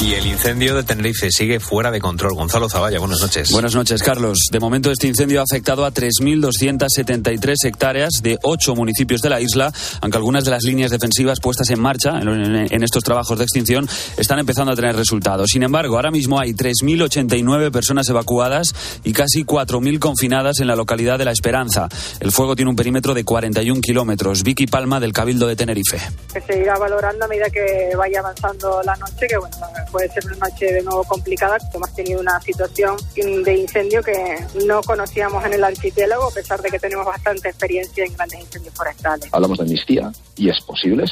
Y el incendio de Tenerife sigue fuera de control. Gonzalo Zavalla, buenas noches. Buenas noches, Carlos. De momento, este incendio ha afectado a 3.273 hectáreas de ocho municipios de la isla, aunque algunas de las líneas defensivas puestas en marcha en, estos trabajos de extinción están empezando a tener resultados. Sin embargo, ahora mismo hay 3.089 personas evacuadas y casi 4.000 confinadas en la localidad de La Esperanza. El fuego tiene un perímetro de 41 kilómetros. Vicky Palma, del Cabildo de Tenerife. Que se irá valorando a medida que vaya avanzando la noche, que bueno, puede ser una noche de nuevo complicada. Hemos tenido una situación de incendio que no conocíamos en el archipiélago, a pesar de que tenemos bastante experiencia en grandes incendios forestales. Hablamos de amnistía y es posible.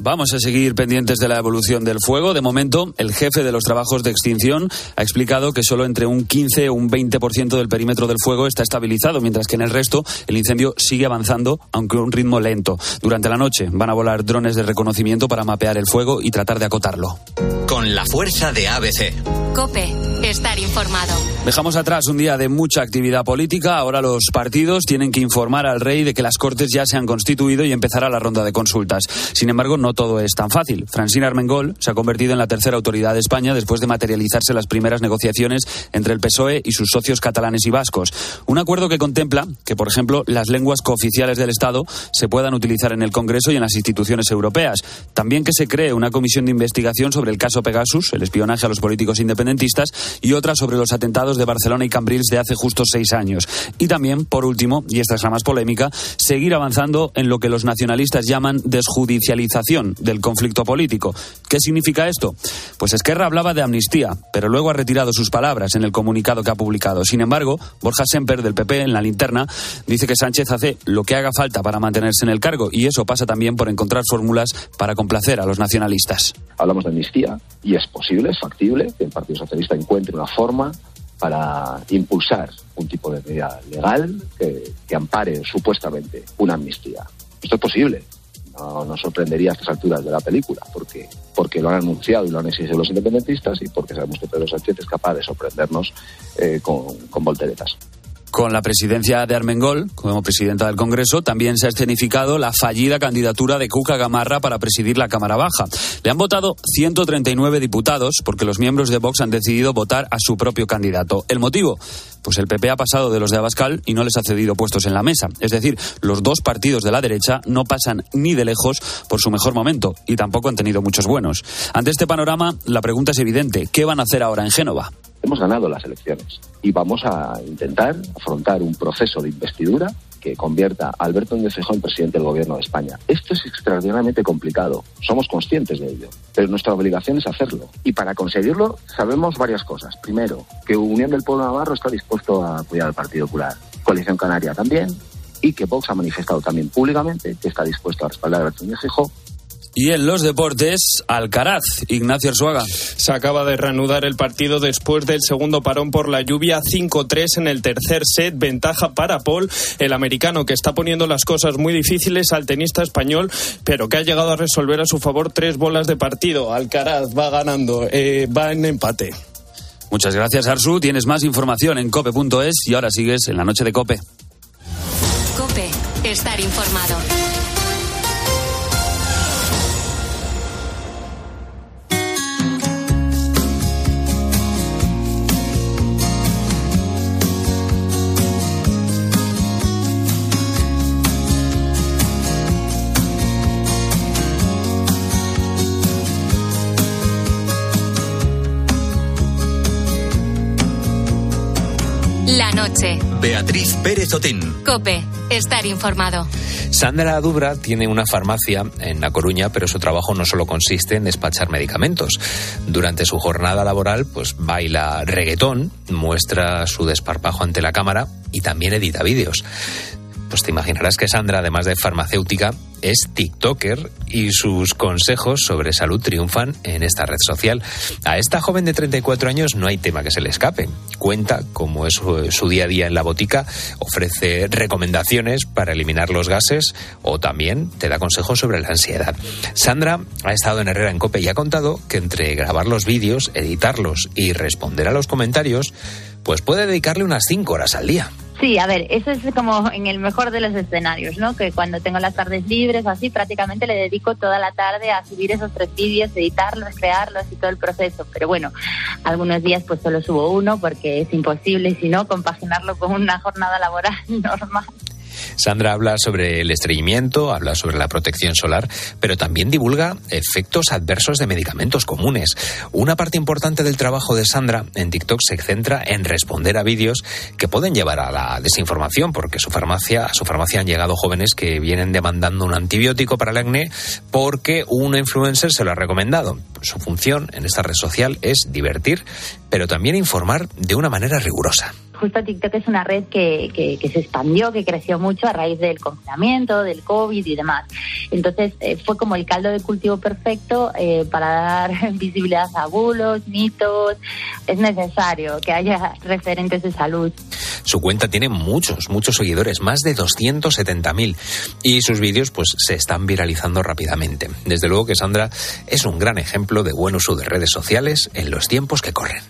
Vamos a seguir pendientes de la evolución del fuego. De momento, el jefe de los trabajos de extinción ha explicado que solo entre un 15 o un 20% del perímetro del fuego está estabilizado, mientras que en el resto el incendio sigue avanzando, aunque a un ritmo lento. Durante la noche van a volar drones de reconocimiento para mapear el fuego y tratar de acotarlo. Con la fuerza de ABC. Cope, estar informado. Dejamos atrás un día de mucha actividad política. Ahora los partidos tienen que informar al rey de que las cortes ya se han constituido y empezará la ronda de consultas. Sin embargo, no todo es tan fácil. Francina Armengol se ha convertido en la tercera autoridad de España después de materializarse las primeras negociaciones entre el PSOE y sus socios catalanes y vascos. Un acuerdo que contempla que, por ejemplo, las lenguas cooficiales del Estado se puedan utilizar en el Congreso y en las instituciones europeas. También que se cree una comisión de investigación sobre el caso Pegasus, el espionaje a los políticos independentistas, y otra sobre los atentados de Barcelona y Cambrils de hace justo seis años. Y también, por último, y esta es la más polémica, seguir avanzando en lo que los nacionalistas llaman desjudicialización del conflicto político. ¿Qué significa esto? Pues Esquerra hablaba de amnistía, pero luego ha retirado sus palabras en el comunicado que ha publicado. Sin embargo, Borja Semper, del PP, en la linterna, dice que Sánchez hace lo que haga falta para mantenerse en el cargo y eso pasa también por encontrar fórmulas para complacer a los nacionalistas. Hablamos de amnistía y es posible, es factible que el Partido Socialista encuentre una forma para impulsar un tipo de medida legal que, que ampare supuestamente una amnistía. Esto es posible, no nos sorprendería a estas alturas de la película, porque, porque lo han anunciado y lo han exigido los independentistas y porque sabemos que Pedro Sánchez es capaz de sorprendernos eh, con, con volteretas. Con la presidencia de Armengol como presidenta del Congreso, también se ha escenificado la fallida candidatura de Cuca Gamarra para presidir la Cámara Baja. Le han votado 139 diputados porque los miembros de Vox han decidido votar a su propio candidato. ¿El motivo? Pues el PP ha pasado de los de Abascal y no les ha cedido puestos en la mesa. Es decir, los dos partidos de la derecha no pasan ni de lejos por su mejor momento y tampoco han tenido muchos buenos. Ante este panorama, la pregunta es evidente. ¿Qué van a hacer ahora en Génova? Hemos ganado las elecciones y vamos a intentar afrontar un proceso de investidura que convierta a Alberto Núñez en presidente del gobierno de España. Esto es extraordinariamente complicado, somos conscientes de ello, pero nuestra obligación es hacerlo. Y para conseguirlo sabemos varias cosas. Primero, que Unión del Pueblo Navarro está dispuesto a apoyar al Partido Popular, Coalición Canaria también, y que Vox ha manifestado también públicamente que está dispuesto a respaldar a Alberto Núñez y en los deportes, Alcaraz, Ignacio Arzuaga. Se acaba de reanudar el partido después del segundo parón por la lluvia 5-3 en el tercer set. Ventaja para Paul, el americano que está poniendo las cosas muy difíciles al tenista español, pero que ha llegado a resolver a su favor tres bolas de partido. Alcaraz va ganando, eh, va en empate. Muchas gracias, Arsu. Tienes más información en cope.es y ahora sigues en la noche de Cope. Cope, estar informado. Beatriz Pérez Otín. Cope, estar informado. Sandra Dubra tiene una farmacia en La Coruña, pero su trabajo no solo consiste en despachar medicamentos. Durante su jornada laboral, pues baila reggaetón, muestra su desparpajo ante la cámara y también edita vídeos pues te imaginarás que Sandra, además de farmacéutica, es TikToker y sus consejos sobre salud triunfan en esta red social. A esta joven de 34 años no hay tema que se le escape. Cuenta cómo es su, día a día en la botica, ofrece recomendaciones para eliminar los gases o también te da consejos sobre la ansiedad. Sandra ha estado en Herrera en Cope y ha contado que entre grabar los vídeos, editarlos y responder a los comentarios, pues puede dedicarle unas 5 horas al día Sí, a ver, eso es como en el mejor de los escenarios, ¿no? Que cuando tengo las tardes libres o así, prácticamente le dedico toda la tarde a subir esos tres vídeos, editarlos, crearlos y todo el proceso. Pero bueno, algunos días pues solo subo uno porque es imposible, si no, compaginarlo con una jornada laboral normal. Sandra habla sobre el estreñimiento, habla sobre la protección solar, pero también divulga efectos adversos de medicamentos comunes. Una parte importante del trabajo de Sandra en TikTok se centra en responder a vídeos que pueden llevar a la desinformación, porque su farmacia, a su farmacia han llegado jóvenes que vienen demandando un antibiótico para el acné porque un influencer se lo ha recomendado. Su función en esta red social es divertir, pero también informar de una manera rigurosa justo TikTok es una red que, que, se expandió, que creció mucho a raíz del confinamiento, del COVID y demás. Entonces eh, fue como el caldo de cultivo perfecto eh, para dar visibilidad a bulos, mitos. Es necesario que haya referentes de salud. Su cuenta tiene muchos, muchos seguidores, más de 270.000. Y sus vídeos pues se están viralizando rápidamente. Desde luego que Sandra es un gran ejemplo de buen uso de redes sociales en los tiempos que corren.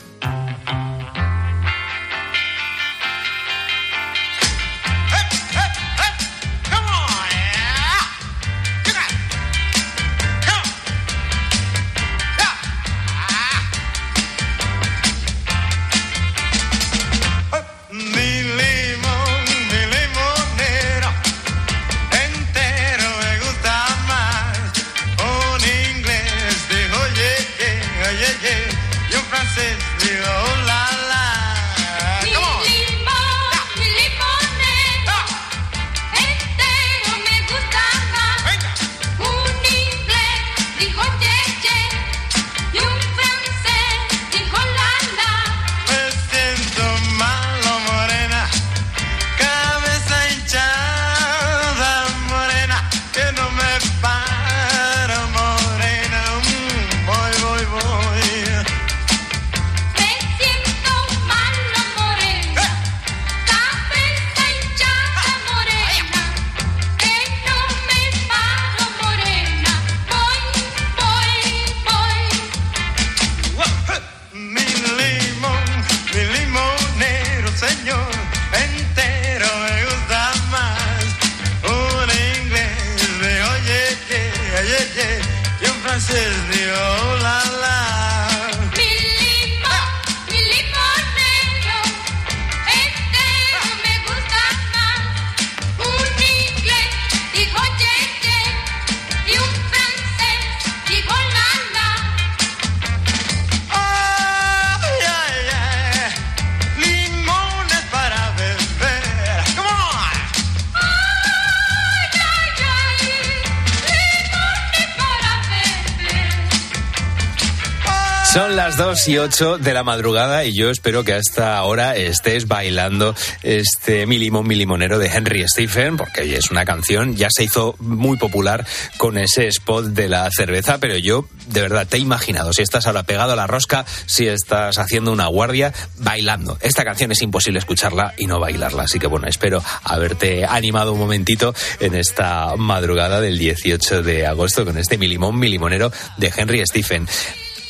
2 y 8 de la madrugada y yo espero que hasta ahora estés bailando este Mi Limón, Mi Limonero de Henry Stephen, porque es una canción, ya se hizo muy popular con ese spot de la cerveza, pero yo de verdad te he imaginado, si estás ahora pegado a la rosca, si estás haciendo una guardia, bailando. Esta canción es imposible escucharla y no bailarla, así que bueno, espero haberte animado un momentito en esta madrugada del 18 de agosto con este Mi Limón, Mi Limonero de Henry Stephen.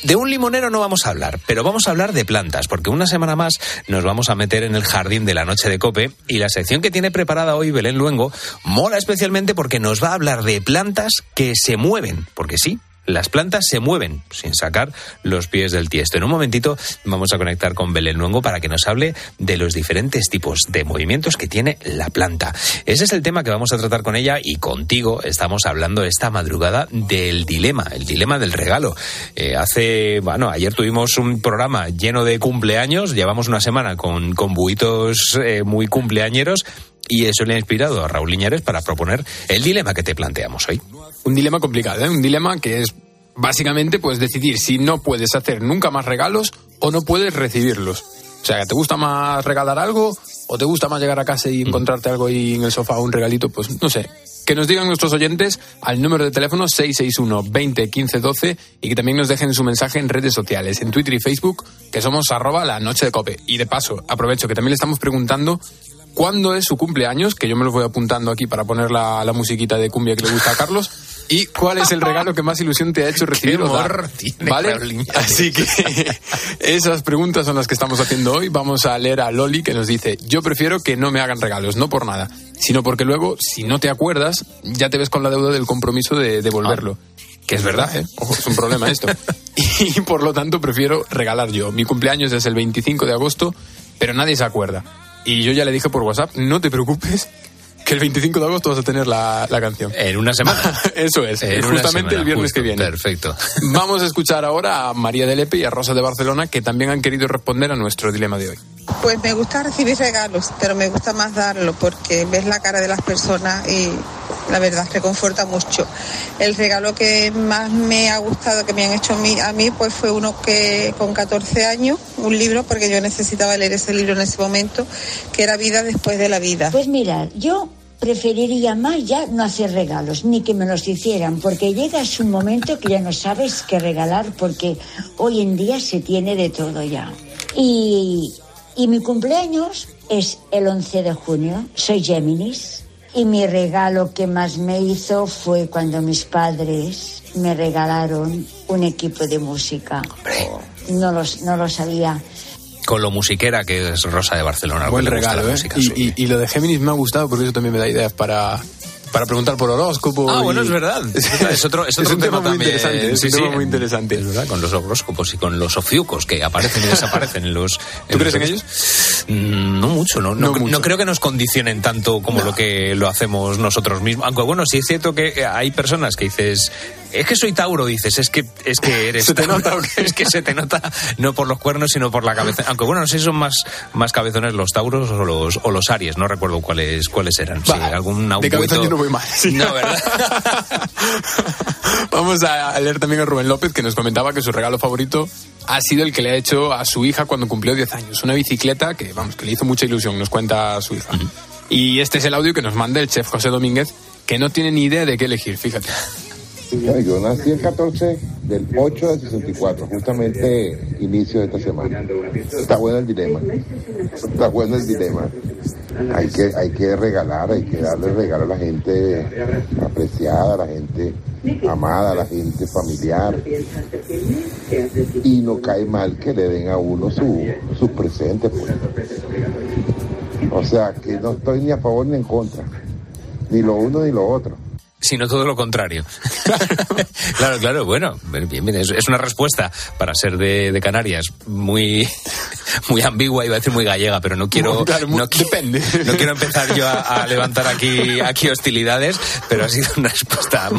De un limonero no vamos a hablar, pero vamos a hablar de plantas, porque una semana más nos vamos a meter en el jardín de la noche de Cope y la sección que tiene preparada hoy Belén Luengo mola especialmente porque nos va a hablar de plantas que se mueven, porque sí, las plantas se mueven sin sacar los pies del tiesto. En un momentito vamos a conectar con Belén Luengo para que nos hable de los diferentes tipos de movimientos que tiene la planta. Ese es el tema que vamos a tratar con ella y contigo estamos hablando esta madrugada del dilema, el dilema del regalo. Eh, hace, bueno, ayer tuvimos un programa lleno de cumpleaños, llevamos una semana con, con buitos eh, muy cumpleañeros y eso le ha inspirado a Raúl Liñares para proponer el dilema que te planteamos hoy. Un dilema complicado, ¿eh? un dilema que es básicamente pues decidir si no puedes hacer nunca más regalos o no puedes recibirlos. O sea, ¿te gusta más regalar algo o te gusta más llegar a casa y encontrarte algo ahí en el sofá, un regalito? Pues no sé. Que nos digan nuestros oyentes al número de teléfono 661 20 15 12 y que también nos dejen su mensaje en redes sociales, en Twitter y Facebook, que somos arroba la noche de cope. Y de paso, aprovecho que también le estamos preguntando cuándo es su cumpleaños, que yo me lo voy apuntando aquí para poner la, la musiquita de cumbia que le gusta a Carlos. ¿Y cuál es el regalo que más ilusión te ha hecho recibir o dar? ¿Vale? Así que esas preguntas son las que estamos haciendo hoy. Vamos a leer a Loli que nos dice, yo prefiero que no me hagan regalos, no por nada, sino porque luego, si no te acuerdas, ya te ves con la deuda del compromiso de devolverlo. Que es verdad, ¿eh? Ojo, es un problema esto. Y por lo tanto prefiero regalar yo. Mi cumpleaños es el 25 de agosto, pero nadie se acuerda. Y yo ya le dije por WhatsApp, no te preocupes, que el 25 de agosto vas a tener la, la canción. En una semana. Eso es, En justamente semana, el viernes justo. que viene. Perfecto. Vamos a escuchar ahora a María de Lepe y a Rosa de Barcelona, que también han querido responder a nuestro dilema de hoy. Pues me gusta recibir regalos, pero me gusta más darlo porque ves la cara de las personas y la verdad reconforta mucho. El regalo que más me ha gustado que me han hecho a mí, a mí pues fue uno que con 14 años, un libro porque yo necesitaba leer ese libro en ese momento, que era Vida después de la vida. Pues mira, yo preferiría más ya no hacer regalos, ni que me los hicieran, porque llegas un momento que ya no sabes qué regalar, porque hoy en día se tiene de todo ya. Y, y mi cumpleaños es el 11 de junio, soy Géminis, y mi regalo que más me hizo fue cuando mis padres me regalaron un equipo de música. No, los, no lo sabía. Con lo musiquera que es Rosa de Barcelona. Buen regalo, ¿eh? música, Y, sí. y- y lo de Géminis me ha gustado porque eso también me da ideas para, para preguntar por horóscopo. Ah, y- bueno, es verdad. Es otro, es otro un tema, tema muy también. interesante, es Sí, un sí. tema muy interesante. Es verdad, con los horóscopos y con los ofiucos que aparecen y desaparecen en los. ¿Tú crees en ellos? Mm, No mucho, no, no, No cre- mucho. no creo que nos condicionen tanto como lo que lo hacemos nosotros mismos. Aunque bueno, sí es cierto que hay personas que dices, es que soy Tauro, dices, es que es que eres ¿Se te Tauro. nota? Es que se te nota no por los cuernos, sino por la cabeza. Aunque bueno, no sé si son más, más cabezones los Tauros o los, o los Aries, no recuerdo cuáles cuáles eran. Sí, algún de cabeza yo no voy mal. sí. No, ¿verdad? Vamos a leer también a Rubén López, que nos comentaba que su regalo favorito ha sido el que le ha hecho a su hija cuando cumplió 10 años. Una bicicleta que, vamos, que le hizo mucha ilusión, nos cuenta su hija. Y este es el audio que nos manda el chef José Domínguez, que no tiene ni idea de qué elegir, fíjate. Yo nací el 14 del 8 del 64, justamente inicio de esta semana. Está bueno el dilema. Está bueno el dilema. Hay que, hay que regalar, hay que darle regalo a la gente apreciada, a la gente amada, a la gente familiar. Y no cae mal que le den a uno su, sus presentes. pues. O sea, que no estoy ni a favor ni en contra. Ni lo uno ni lo otro. Sino todo lo contrario. claro, claro, bueno, bien, bien, es, una respuesta para ser de, de Canarias muy, muy ambigua, iba a decir muy gallega, pero no quiero, Claro, no, depende. no quiero empezar yo a, a levantar aquí, aquí hostilidades, pero ha sido una respuesta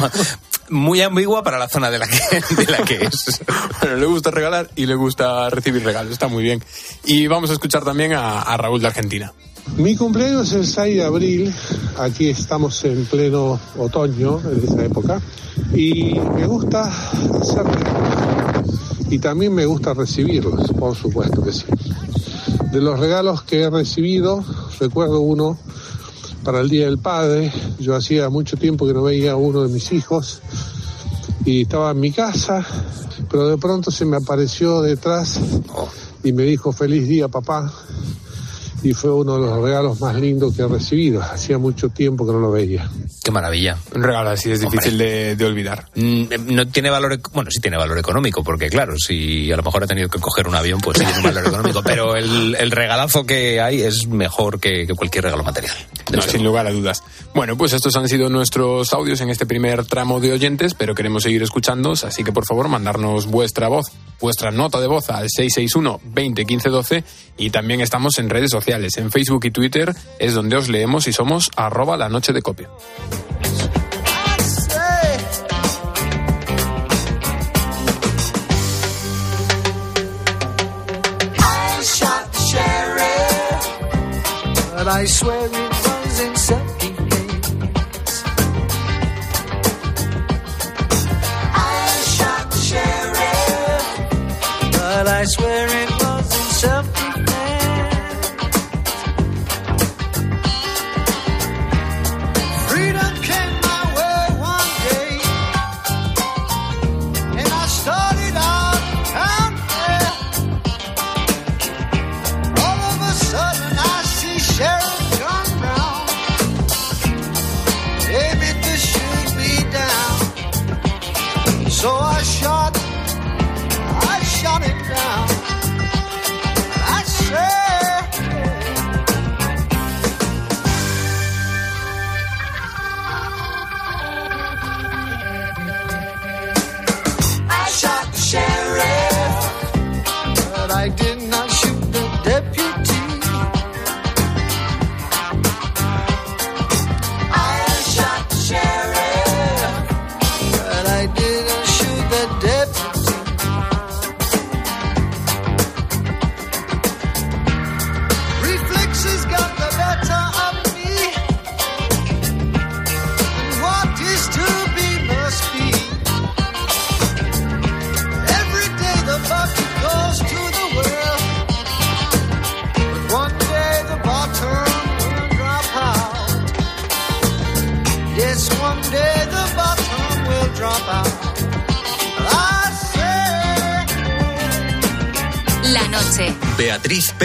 muy ambigua para la zona de la que, de la que es. Bueno, le gusta regalar y le gusta recibir regalos, está muy bien. Y vamos a escuchar también a, a Raúl de Argentina. Mi cumpleaños es el 6 de abril, aquí estamos en pleno otoño, en esa época, y me gusta hacer regalos. Y también me gusta recibirlos, por supuesto que sí. De los regalos que he recibido, recuerdo uno para el Día del Padre. Yo hacía mucho tiempo que no veía a uno de mis hijos y estaba en mi casa, pero de pronto se me apareció detrás y me dijo feliz día papá y fue uno de los regalos más lindos que he recibido. Hacía mucho tiempo que no lo veía. Qué maravilla. Un regalo así es difícil de, de olvidar. Mm, No tiene valor, bueno, sí tiene valor económico, porque claro, si a lo mejor ha tenido que coger un avión, pues sí tiene un valor económico, pero el, el regalazo que hay es mejor que, que cualquier regalo material. No, sin lugar a dudas. Bueno, pues estos han sido nuestros audios en este primer tramo de oyentes, pero queremos seguir escuchándoos, así que por favor mandarnos vuestra voz, vuestra nota de voz al 661 20 15 12 y también estamos en redes sociales, en Facebook y Twitter es donde os leemos y somos arroba la noche de copia. I swear it I swear it wasn't in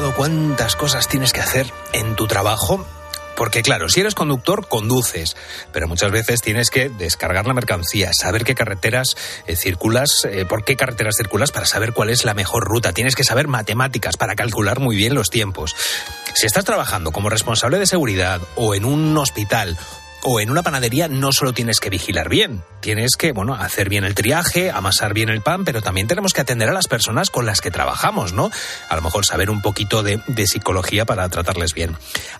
Cuántas cosas tienes que hacer en tu trabajo? Porque claro, si eres conductor, conduces, pero muchas veces tienes que descargar la mercancía, saber qué carreteras eh, circulas, eh, por qué carreteras circulas para saber cuál es la mejor ruta, tienes que saber matemáticas para calcular muy bien los tiempos. Si estás trabajando como responsable de seguridad o en un hospital o en una panadería no solo tienes que vigilar bien, tienes que, bueno, hacer bien el triaje, amasar bien el pan, pero también tenemos que atender a las personas con las que trabajamos, ¿no? A lo mejor saber un poquito de, de psicología para tratarles bien.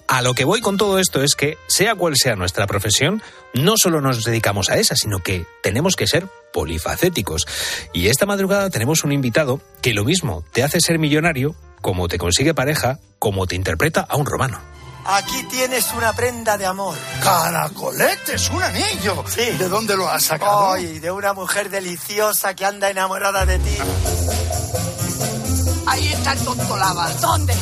A lo que voy con todo esto es que, sea cual sea nuestra profesión, no solo nos dedicamos a esa, sino que tenemos que ser polifacéticos. Y esta madrugada tenemos un invitado que lo mismo te hace ser millonario, como te consigue pareja, como te interpreta a un romano. Aquí tienes una prenda de amor. ¡Caracolete! ¡Es un anillo! Sí. ¿De dónde lo has sacado? Ay, de una mujer deliciosa que anda enamorada de ti. Ahí está el tonto lava. ¿Dónde?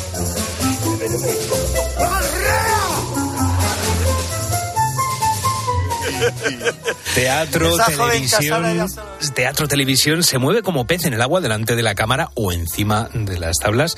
Teatro, televisión, teatro, televisión, se mueve como pez en el agua delante de la cámara o encima de las tablas.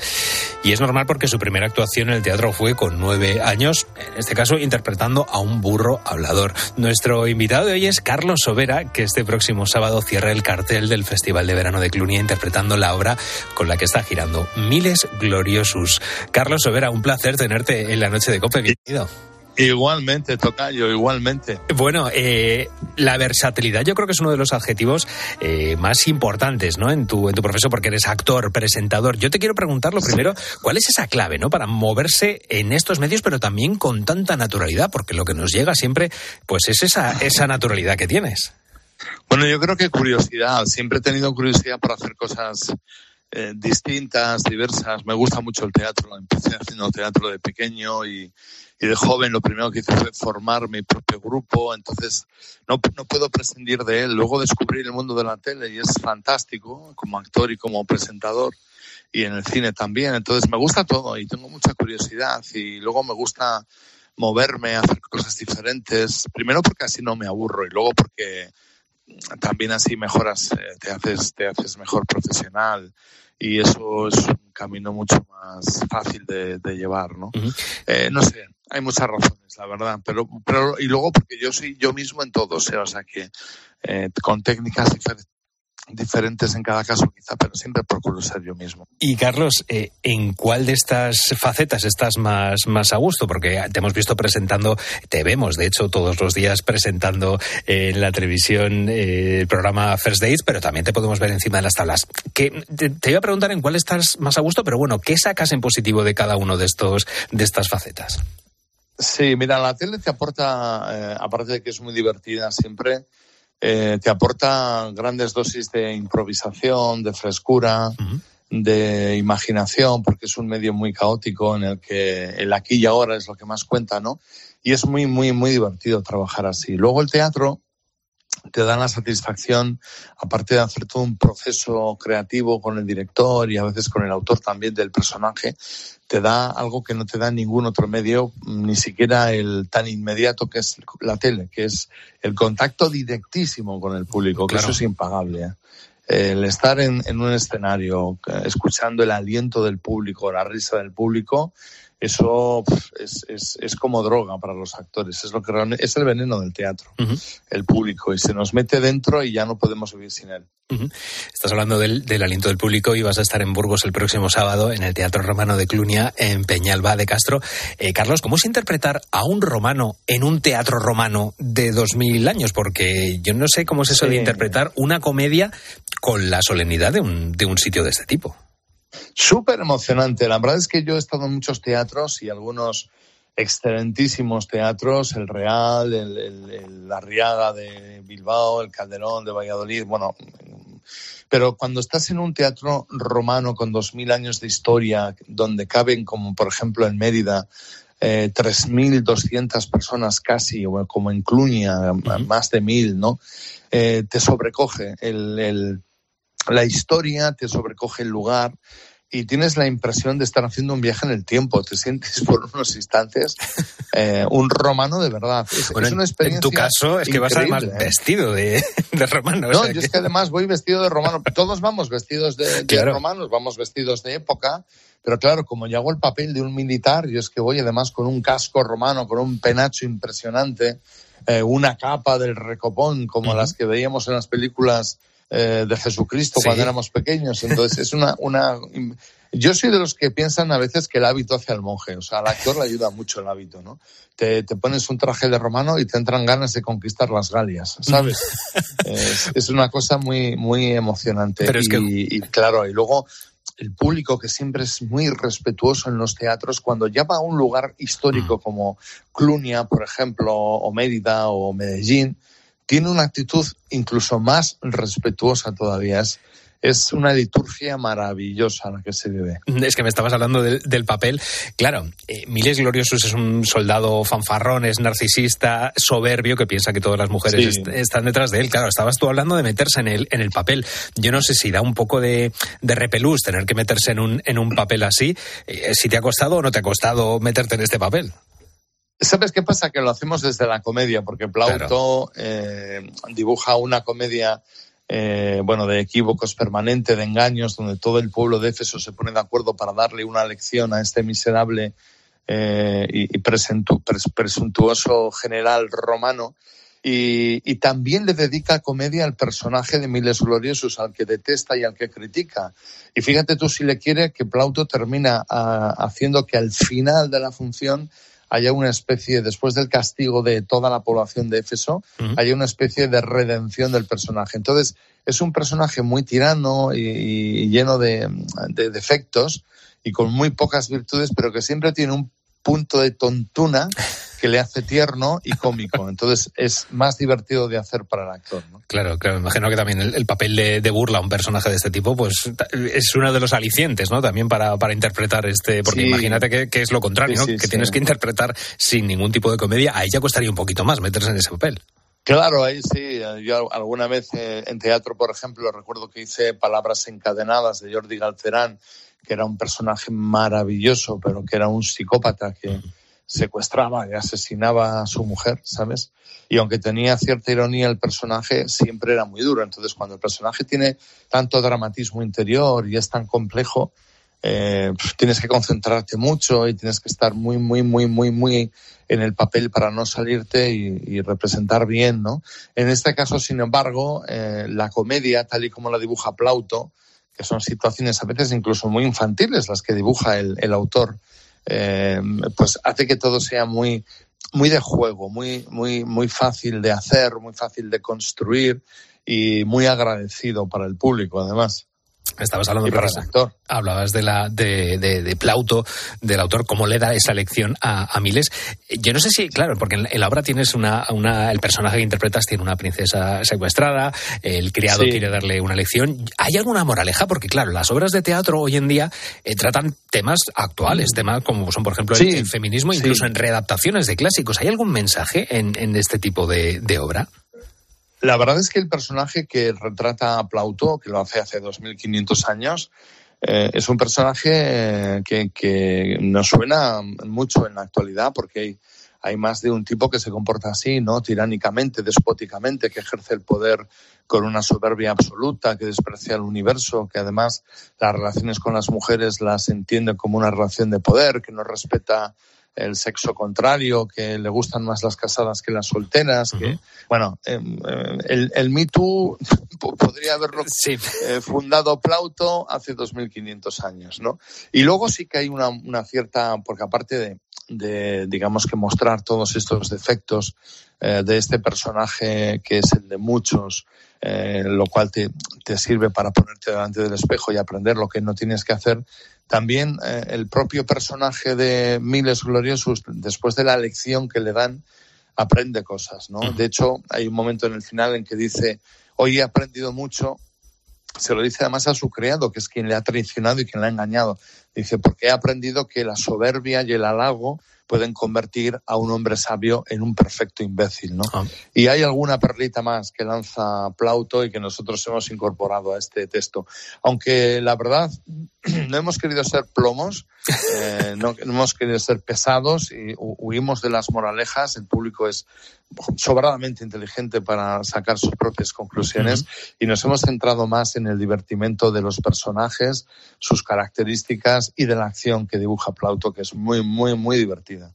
Y es normal porque su primera actuación en el teatro fue con nueve años, en este caso interpretando a un burro hablador. Nuestro invitado de hoy es Carlos Sobera, que este próximo sábado cierra el cartel del Festival de Verano de Clunia interpretando la obra con la que está girando Miles Gloriosus. Carlos Sobera, un placer tenerte en la noche de Cope. Bienvenido. Igualmente, Tocayo, igualmente. Bueno, eh, la versatilidad yo creo que es uno de los adjetivos eh, más importantes ¿no? en, tu, en tu profesión porque eres actor, presentador. Yo te quiero preguntar lo primero, ¿cuál es esa clave ¿no? para moverse en estos medios pero también con tanta naturalidad? Porque lo que nos llega siempre pues es esa, esa naturalidad que tienes. Bueno, yo creo que curiosidad. Siempre he tenido curiosidad por hacer cosas eh, distintas, diversas. Me gusta mucho el teatro. Empecé haciendo teatro de pequeño y, y de joven. Lo primero que hice fue formar mi propio grupo. Entonces, no, no puedo prescindir de él. Luego descubrí el mundo de la tele y es fantástico como actor y como presentador. Y en el cine también. Entonces, me gusta todo y tengo mucha curiosidad. Y luego me gusta moverme, hacer cosas diferentes. Primero porque así no me aburro y luego porque también así mejoras, eh, te haces, te haces mejor profesional y eso es un camino mucho más fácil de, de llevar, ¿no? Eh, no sé, hay muchas razones, la verdad, pero, pero y luego porque yo soy yo mismo en todo, o sea, que eh, con técnicas difer- diferentes en cada caso quizá, pero siempre procuro ser yo mismo. Y Carlos, eh, ¿en cuál de estas facetas estás más, más a gusto? Porque te hemos visto presentando, te vemos de hecho todos los días presentando eh, en la televisión el programa First Dates, pero también te podemos ver encima de las tablas. Que, te, te iba a preguntar en cuál estás más a gusto, pero bueno, ¿qué sacas en positivo de cada uno de estos de estas facetas? Sí, mira, la tele te aporta, eh, aparte de que es muy divertida siempre, eh, te aporta grandes dosis de improvisación, de frescura, de imaginación, porque es un medio muy caótico en el que el aquí y ahora es lo que más cuenta, ¿no? Y es muy, muy, muy divertido trabajar así. Luego el teatro te da la satisfacción, aparte de hacer todo un proceso creativo con el director y a veces con el autor también del personaje, te da algo que no te da ningún otro medio, ni siquiera el tan inmediato que es la tele, que es el contacto directísimo con el público, que eso es impagable. ¿eh? El estar en, en un escenario, eh, escuchando el aliento del público, la risa del público, eso es, es, es como droga para los actores. Es lo que realmente, es el veneno del teatro, el público, y se nos mete dentro y ya no podemos vivir sin él. Estás hablando del, del aliento del público y vas a estar en Burgos el próximo sábado en el Teatro Romano de Clunia, en Peñalba de Castro. Eh, Carlos, ¿cómo es interpretar a un romano en un teatro romano de 2000 años? Porque yo no sé cómo es eso de interpretar una comedia con la solemnidad de un, de un sitio de este tipo. Súper emocionante. La verdad es que yo he estado en muchos teatros y algunos excelentísimos teatros, el Real, el, el, el la Riaga de Bilbao, el Calderón de Valladolid, bueno, pero cuando estás en un teatro romano con dos mil años de historia, donde caben, como por ejemplo en Mérida, eh, 3.200 personas casi, o como en Cluña, más de mil, ¿no? Eh, te sobrecoge el, el, la historia, te sobrecoge el lugar y tienes la impresión de estar haciendo un viaje en el tiempo. Te sientes por unos instantes eh, un romano de verdad. Es, Bueno, es una en- experiencia. en tu caso es que vas además ¿eh? vestido de, de romano. o No, sea yo que- es que además voy vestido de romano. Todos vamos vestidos de, romanos, vamos vestidos de época. Pero claro, como yo hago el papel de un militar, yo es que voy además con un casco romano, con un penacho impresionante, eh, una capa del recopón, como las que veíamos en las películas eh, de Jesucristo Sí. cuando éramos pequeños. Entonces es una, una. Yo soy de los que piensan a veces que el hábito hace al monje. O sea, al actor le ayuda mucho el hábito, ¿no? Te, te pones un traje de romano y te entran ganas de conquistar las Galias, ¿sabes? es, es una cosa muy, muy emocionante. Pero es y, que- y claro, y luego el público que siempre es muy respetuoso en los teatros, cuando ya va a un lugar Mm. histórico como Clunia, por ejemplo, o Mérida o Medellín, tiene una actitud incluso más respetuosa todavía. Es, es una liturgia maravillosa la que se vive. Es que me estabas hablando del, del papel. Claro, eh, Miles Gloriosus es un soldado fanfarrón, es narcisista, soberbio, que piensa que todas las mujeres Sí. est- están detrás de él. Claro, estabas tú hablando de meterse en el, en el papel. Yo no sé si da un poco de, de repelús tener que meterse en un, en un papel así. Eh, si te ha costado o no te ha costado meterte en este papel. ¿Sabes qué pasa? Que lo hacemos desde la comedia, porque Plauto eh, dibuja una comedia, eh, bueno, de equívocos permanente, de engaños, donde todo el pueblo de Éfeso se pone de acuerdo para darle una lección a este miserable eh, y, y presentu- pres- presuntuoso general romano. Y, y también le dedica comedia al personaje de Miles Gloriosus, al que detesta y al que critica. Y fíjate tú si le quiere que Plauto termina ah, haciendo que al final de la función haya una especie, después del castigo de toda la población de Éfeso, haya una especie de redención del personaje. Entonces, es un personaje muy tirano y, y lleno de, de defectos y con muy pocas virtudes, pero que siempre tiene un punto de tontuna que le hace tierno y cómico. Entonces, es más divertido de hacer para el actor. ¿no? Claro, claro, me imagino que también el, el papel de, de burla a un personaje de este tipo, pues es uno de los alicientes, ¿no? También para, para interpretar este, porque Sí. imagínate que, que es lo contrario, Sí, ¿no? que tienes que interpretar sin ningún tipo de comedia, ahí ya costaría un poquito más meterse en ese papel. Claro, ahí sí. Yo alguna vez eh, en teatro, por ejemplo, recuerdo que hice Palabras encadenadas de Jordi Galcerán, que era un personaje maravilloso, pero que era un psicópata que secuestraba y asesinaba a su mujer, ¿sabes? Y aunque tenía cierta ironía el personaje, siempre era muy duro. Entonces, cuando el personaje tiene tanto dramatismo interior y es tan complejo, eh, pf, tienes que concentrarte mucho y tienes que estar muy, muy, muy, muy, muy en el papel para no salirte y, representar bien, ¿no? En este caso, sin embargo, eh, la comedia, tal y como la dibuja Plauto, que son situaciones a veces incluso muy infantiles las que dibuja el autor, eh, pues hace que todo sea muy, muy de juego, muy, muy, muy fácil de hacer, muy fácil de construir y muy agradecido para el público, además. Estabas hablando para el actor. Hablabas de la de, de, de Plauto, del autor, cómo le da esa lección a, a Miles. Yo no sé si, claro, porque en, en la obra tienes una, una, el personaje que interpretas tiene una princesa secuestrada, el criado Sí. quiere darle una lección. ¿Hay alguna moraleja? Porque, claro, las obras de teatro hoy en día eh, tratan temas actuales, temas como son, por ejemplo, el, Sí. el feminismo, Sí. incluso en readaptaciones de clásicos. ¿Hay algún mensaje en, en este tipo de, de obra? La verdad es que el personaje que retrata a Plauto, que lo hace hace 2500 años, eh, es un personaje eh, que, que nos suena mucho en la actualidad porque hay, hay más de un tipo que se comporta así, ¿no? Tiránicamente, despóticamente, que ejerce el poder con una soberbia absoluta, que desprecia el universo, que además las relaciones con las mujeres las entiende como una relación de poder, que no respeta el sexo contrario, que le gustan más las casadas que las solteras, que, bueno, eh, eh, el, el Me Too po- podría haberlo eh, fundado Plauto hace 2500 años, ¿no? Y luego sí que hay una, una cierta, porque aparte de, de, digamos que mostrar todos estos defectos eh, de este personaje que es el de muchos, eh, lo cual te, te sirve para ponerte delante del espejo y aprender lo que no tienes que hacer, también eh, el propio personaje de Miles Gloriosus, después de la lección que le dan, aprende cosas, ¿no? De hecho, hay un momento en el final en que dice, hoy he aprendido mucho, se lo dice además a su criado, que es quien le ha traicionado y quien le ha engañado. Dice, porque he aprendido que la soberbia y el halago pueden convertir a un hombre sabio en un perfecto imbécil, ¿no? Y hay alguna perlita más que lanza Plauto y que nosotros hemos incorporado a este texto. Aunque la verdad, no hemos querido ser plomos, eh, no, no hemos querido ser pesados y hu- huimos de las moralejas. El público es sobradamente inteligente para sacar sus propias conclusiones y nos hemos centrado más en el divertimento de los personajes, sus características y de la acción que dibuja Plauto, que es muy, muy, muy divertida.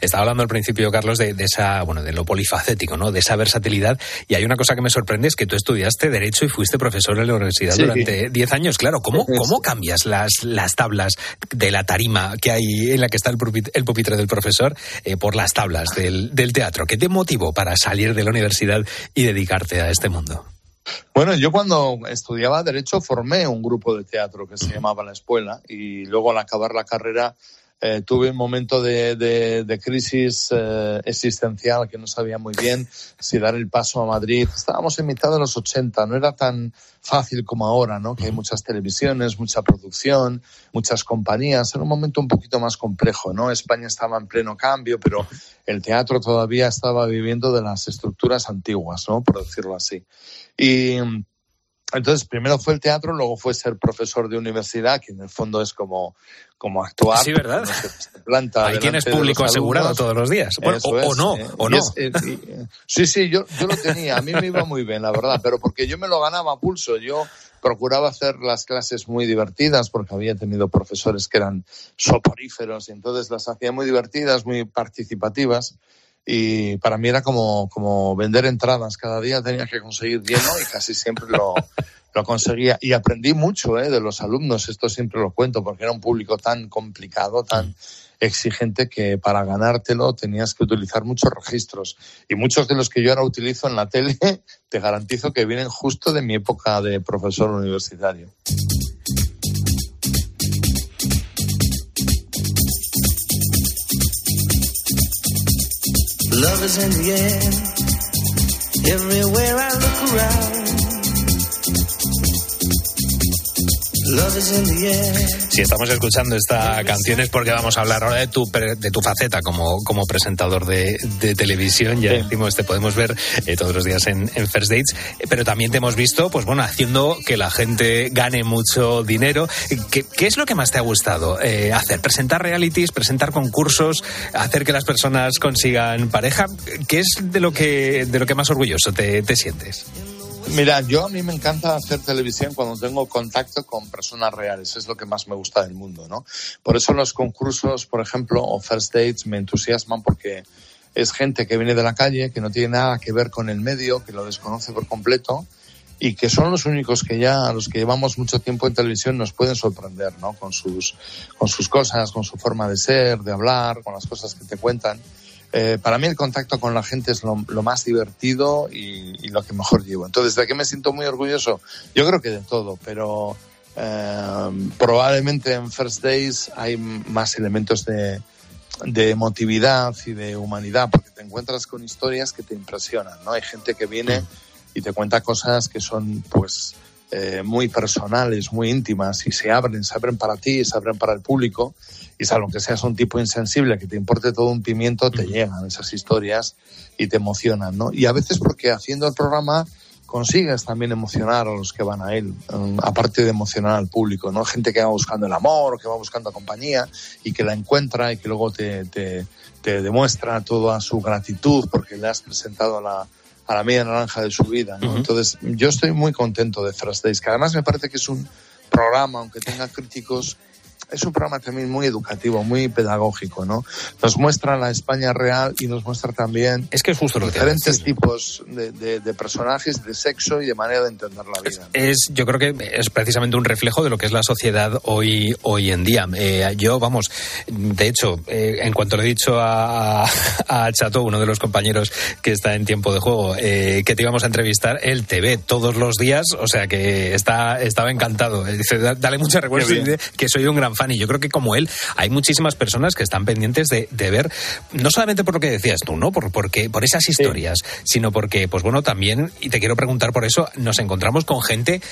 Estaba hablando al principio, Carlos, de, de esa, bueno, de lo polifacético, ¿no? De esa versatilidad. Y hay una cosa que me sorprende es que tú estudiaste Derecho y fuiste profesor en la universidad Sí. durante 10 años. Claro, ¿cómo, cómo cambias las, las tablas de la tarima que hay en la que está el pupitre del profesor eh, por las tablas del, del teatro? ¿Qué te motivó para salir de la universidad y dedicarte a este mundo? Bueno, yo cuando estudiaba Derecho formé un grupo de teatro que se llamaba La Escuela y luego al acabar la carrera eh, tuve un momento de, de- crisis eh, existencial que no sabía muy bien si dar el paso a Madrid. Estábamos en mitad de los 80, no era tan fácil como ahora, ¿no? Que hay muchas televisiones, mucha producción, muchas compañías. Era un momento un poquito más complejo, ¿no? España estaba en pleno cambio, pero el teatro todavía estaba viviendo de las estructuras antiguas, ¿no? Por decirlo así. Y entonces, primero fue el teatro, luego fue ser profesor de universidad, que en el fondo es como, como actuar. Sí, ¿verdad? Se- planta Ahí tienes público asegurado todos los días. Bueno, o, no, eh, o no. es- eh, eh, sí, sí, yo, yo lo tenía. A mí me iba muy bien, la verdad, pero porque yo me lo ganaba a pulso. Yo procuraba hacer las clases muy divertidas porque había tenido profesores que eran soporíferos y entonces las hacía muy divertidas, muy participativas. Y para mí era como, como vender entradas. Cada día tenía que conseguir lleno y casi siempre lo, lo conseguía. Y aprendí mucho eh, de los alumnos. Esto siempre lo cuento porque era un público tan complicado, tan exigente que para ganártelo tenías que utilizar muchos registros. Y muchos de los que yo ahora utilizo en la tele, te garantizo que vienen justo de mi época de profesor universitario. In the air. Everywhere I look around. Si estamos escuchando esta canción es porque vamos a hablar ahora de tu, de tu faceta como, como presentador de, de televisión. Ya decimos, te podemos ver eh, todos los días en, en First Dates, eh, pero también te hemos visto, pues bueno, haciendo que la gente gane mucho dinero. ¿Qué, qué es lo que más te ha gustado eh, hacer? ¿Presentar realities, presentar concursos, hacer que las personas consigan pareja? ¿Qué es de lo que, de lo que más orgulloso te, te sientes? Mira, yo a mí me encanta hacer televisión cuando tengo contacto con personas reales, es lo que más me gusta del mundo, ¿no? Por eso los concursos, por ejemplo, o first dates me entusiasman porque es gente que viene de la calle, que no tiene nada que ver con el medio, que lo desconoce por completo y que son los únicos que ya, los que llevamos mucho tiempo en televisión, nos pueden sorprender, ¿no? Con sus, con sus cosas, con su forma de ser, de hablar, con las cosas que te cuentan. Eh, para mí el contacto con la gente es lo, lo más divertido y, y lo que mejor llevo. Entonces, ¿de qué me siento muy orgulloso? Yo creo que de todo, pero eh, probablemente en First Days hay más elementos de, de emotividad y de humanidad, porque te encuentras con historias que te impresionan, ¿no? Hay gente que viene y te cuenta cosas que son, pues, eh, muy personales, muy íntimas y se abren, se abren para ti, se abren para el público y salvo que seas un tipo insensible, que te importe todo un pimiento, te llegan esas historias y te emocionan, ¿no? Y a veces porque haciendo el programa consigues también emocionar a los que van a él, um, aparte de emocionar al público, ¿no? Gente que va buscando el amor, que va buscando compañía y que la encuentra y que luego te, te, te demuestra toda su gratitud porque le has presentado a la, a la media naranja de su vida, ¿no? Entonces, yo estoy muy contento de Days, que además me parece que es un programa, aunque tenga críticos, es un programa también muy educativo, muy pedagógico, ¿no? Nos muestra la España real y nos muestra también es que es justo lo que diferentes tipos de, de- de personajes, de sexo y de manera de entender la vida. es yo creo que es precisamente un reflejo de lo que es la sociedad hoy hoy en día Eh, yo vamos de hecho eh, en cuanto le he dicho a, a Chato uno de los compañeros que está en tiempo de juego eh, que te íbamos a entrevistar él te ve todos los días o sea que está estaba encantado Eh, dice "Da- dale mucha recuerdo que soy un gran fan y yo creo que como él hay muchísimas personas que están pendientes de, de ver no solamente por lo que decías tú no por porque por esas historias sino porque pues bueno también y te quiero preguntar por eso nos encontramos con gente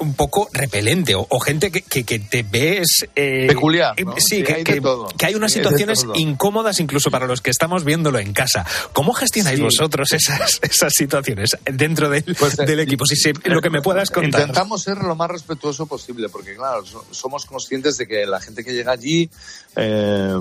un poco repelente o, o gente que, que, que te ves eh, Peculiar, ¿no? sí, Sí, que, hay que- que hay unas Sí, situaciones incómodas incluso para los que estamos viéndolo en casa. Cómo gestionáis Sí. vosotros esas esas situaciones dentro del, Pues, eh, del equipo si se- lo que me puedas contar. Intentamos ser lo más respetuoso posible, porque claro, so- somos conscientes de que la gente que llega allí, eh,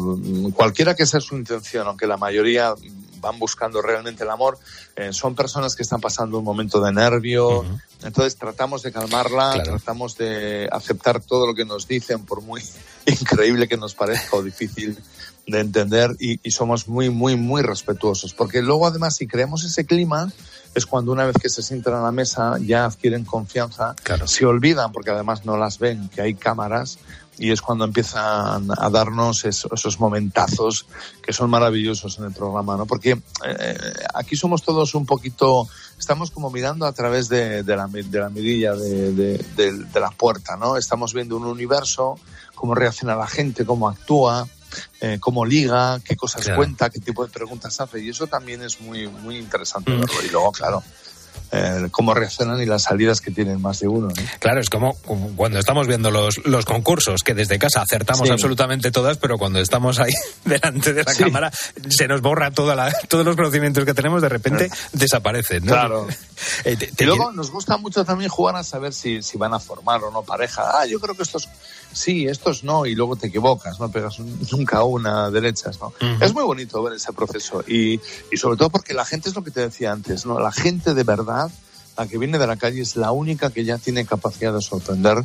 cualquiera que sea su intención, aunque la mayoría van buscando realmente el amor, eh, son personas que están pasando un momento de nervio, entonces tratamos de calmarla, tratamos de aceptar todo lo que nos dicen, por muy increíble que nos parezca o difícil de entender, y, y somos muy, muy, muy respetuosos, porque luego además si creamos ese clima, es cuando una vez que se sientan a la mesa ya adquieren confianza, se olvidan, porque además no las ven, que hay cámaras, y es cuando empiezan a darnos eso- esos momentazos que son maravillosos en el programa, ¿no? Porque eh, aquí somos todos un poquito, estamos como mirando a través de, de la, de la mirilla de, de- de- de la puerta, ¿no? Estamos viendo un universo, cómo reacciona la gente, cómo actúa, eh, cómo liga, qué cosas Claro. cuenta, qué tipo de preguntas hace, y eso también es muy, muy interesante verlo. Y luego, claro, eh, cómo reaccionan y las salidas que tienen más de uno, ¿no? Claro, es como cuando estamos viendo los, los concursos, que desde casa acertamos Sí. absolutamente todas, pero cuando estamos ahí delante de la Sí. cámara se nos borra toda la, todos los conocimientos que tenemos, de repente desaparecen. ¿no? Claro. Eh, te- te y luego nos gusta mucho también jugar a saber si, si van a formar o no pareja. Ah, yo creo que estos sí, estos no, y luego te equivocas, no pegas un- nunca una derechas, ¿no? Es muy bonito ver ese proceso y, y sobre todo porque la gente es lo que te decía antes, ¿no? La gente de verdad, la que viene de la calle, es la única que ya tiene capacidad de sorprender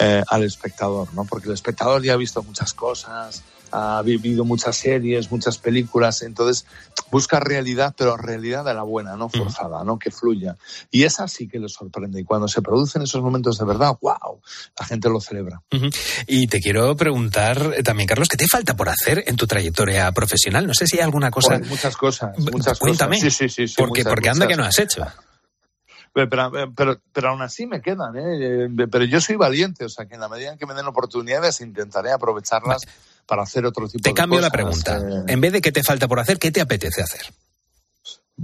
eh, al espectador, ¿no? Porque el espectador ya ha visto muchas cosas, ha vivido muchas series, muchas películas, entonces busca realidad, pero realidad de la buena, no forzada, ¿no? Que fluya. Y esa sí que le sorprende. Y cuando se producen esos momentos de verdad, wow, la gente lo celebra. Ujú. Y te quiero preguntar eh, también, Carlos, ¿qué te falta por hacer en tu trayectoria profesional? No sé si hay alguna cosa. Joder, muchas cosas, muchas Cuéntame. cosas. Sí, sí, sí, sí, porque, muchas, porque anda muchas. que no has hecho. Pero, pero, pero, aún así me quedan, ¿eh? Pero yo soy valiente, o sea que en la medida en que me den oportunidades intentaré aprovecharlas para hacer otro tipo Te de cambio la cosas. pregunta. Eh, En vez de qué te falta por hacer, ¿qué te apetece hacer?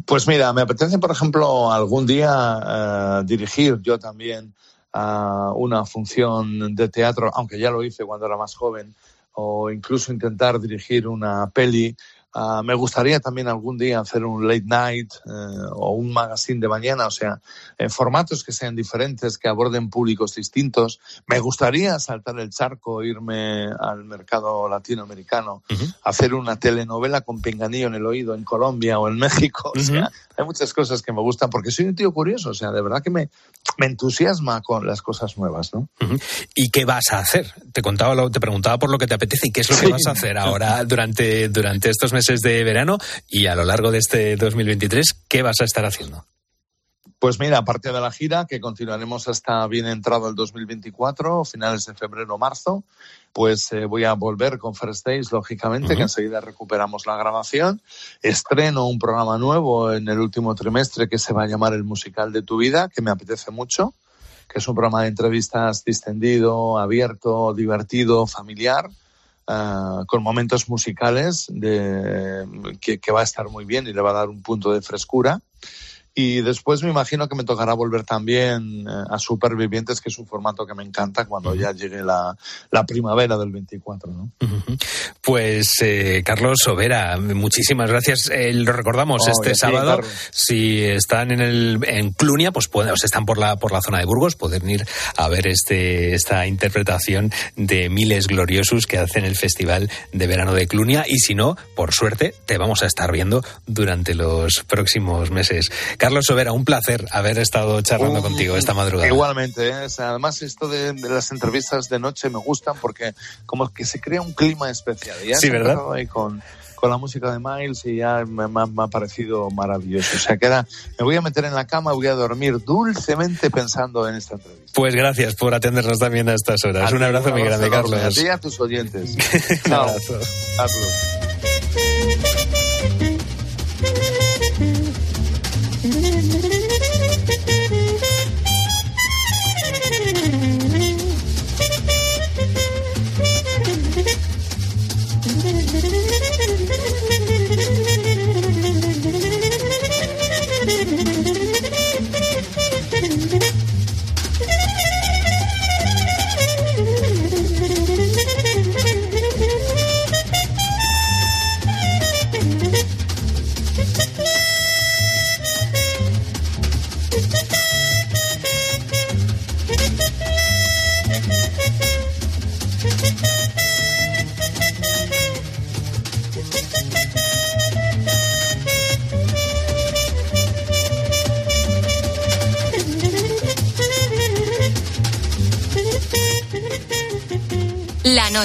Pues mira, me apetece, por ejemplo, algún día eh, dirigir yo también a una función de teatro, aunque ya lo hice cuando era más joven, o incluso intentar dirigir una peli. Ah, me gustaría también algún día hacer un late night eh, o un magazine de mañana, o sea, en formatos que sean diferentes, que aborden públicos distintos. Me gustaría saltar el charco, irme al mercado latinoamericano, hacer una telenovela con pinganillo en el oído en Colombia o en México. O sea, hay muchas cosas que me gustan porque soy un tío curioso, o sea, de verdad que me, me entusiasma con las cosas nuevas, ¿no? ¿Y qué vas a hacer? Te contaba, lo- te preguntaba por lo que te apetece y qué es lo que Sí. vas a hacer ahora durante, durante estos meses de verano y a lo largo de este 2023, ¿qué vas a estar haciendo? Pues mira, aparte de la gira, que continuaremos hasta bien entrado el 2024, finales de febrero o marzo, pues eh, voy a volver con First Days, lógicamente, que enseguida recuperamos la grabación. Estreno un programa nuevo en el último trimestre que se va a llamar El Musical de tu Vida, que me apetece mucho, que es un programa de entrevistas distendido, abierto, divertido, familiar. ah, con momentos musicales de, que, que va a estar muy bien y le va a dar un punto de frescura. Y después me imagino que me tocará volver también eh, a Supervivientes, que es un formato que me encanta cuando ya llegue la, la primavera del 24. ¿no? Pues eh, Carlos Sobera, muchísimas gracias. Eh, lo recordamos Oh, este sábado. Si están en el en Clunia, pues pueden, o sea, están por la por la zona de Burgos, pueden ir a ver este esta interpretación de Miles Gloriosus que hacen el Festival de Verano de Clunia. Y si no, por suerte, te vamos a estar viendo durante los próximos meses. Carlos Sobera, un placer haber estado charlando Un- contigo esta madrugada. Igualmente, ¿eh? O sea, además esto de, de las entrevistas de noche me gustan porque como que se crea un clima especial. Ya Sí, ¿verdad? con, con la música de Miles y ya me, me ha- me ha parecido maravilloso. O sea, que ahora me voy a meter en la cama, voy a dormir dulcemente pensando en esta entrevista. Pues gracias por atendernos también a estas horas. A un abrazo muy grande. Carlos. A ti y a tus oyentes. Un abrazo. Carlos.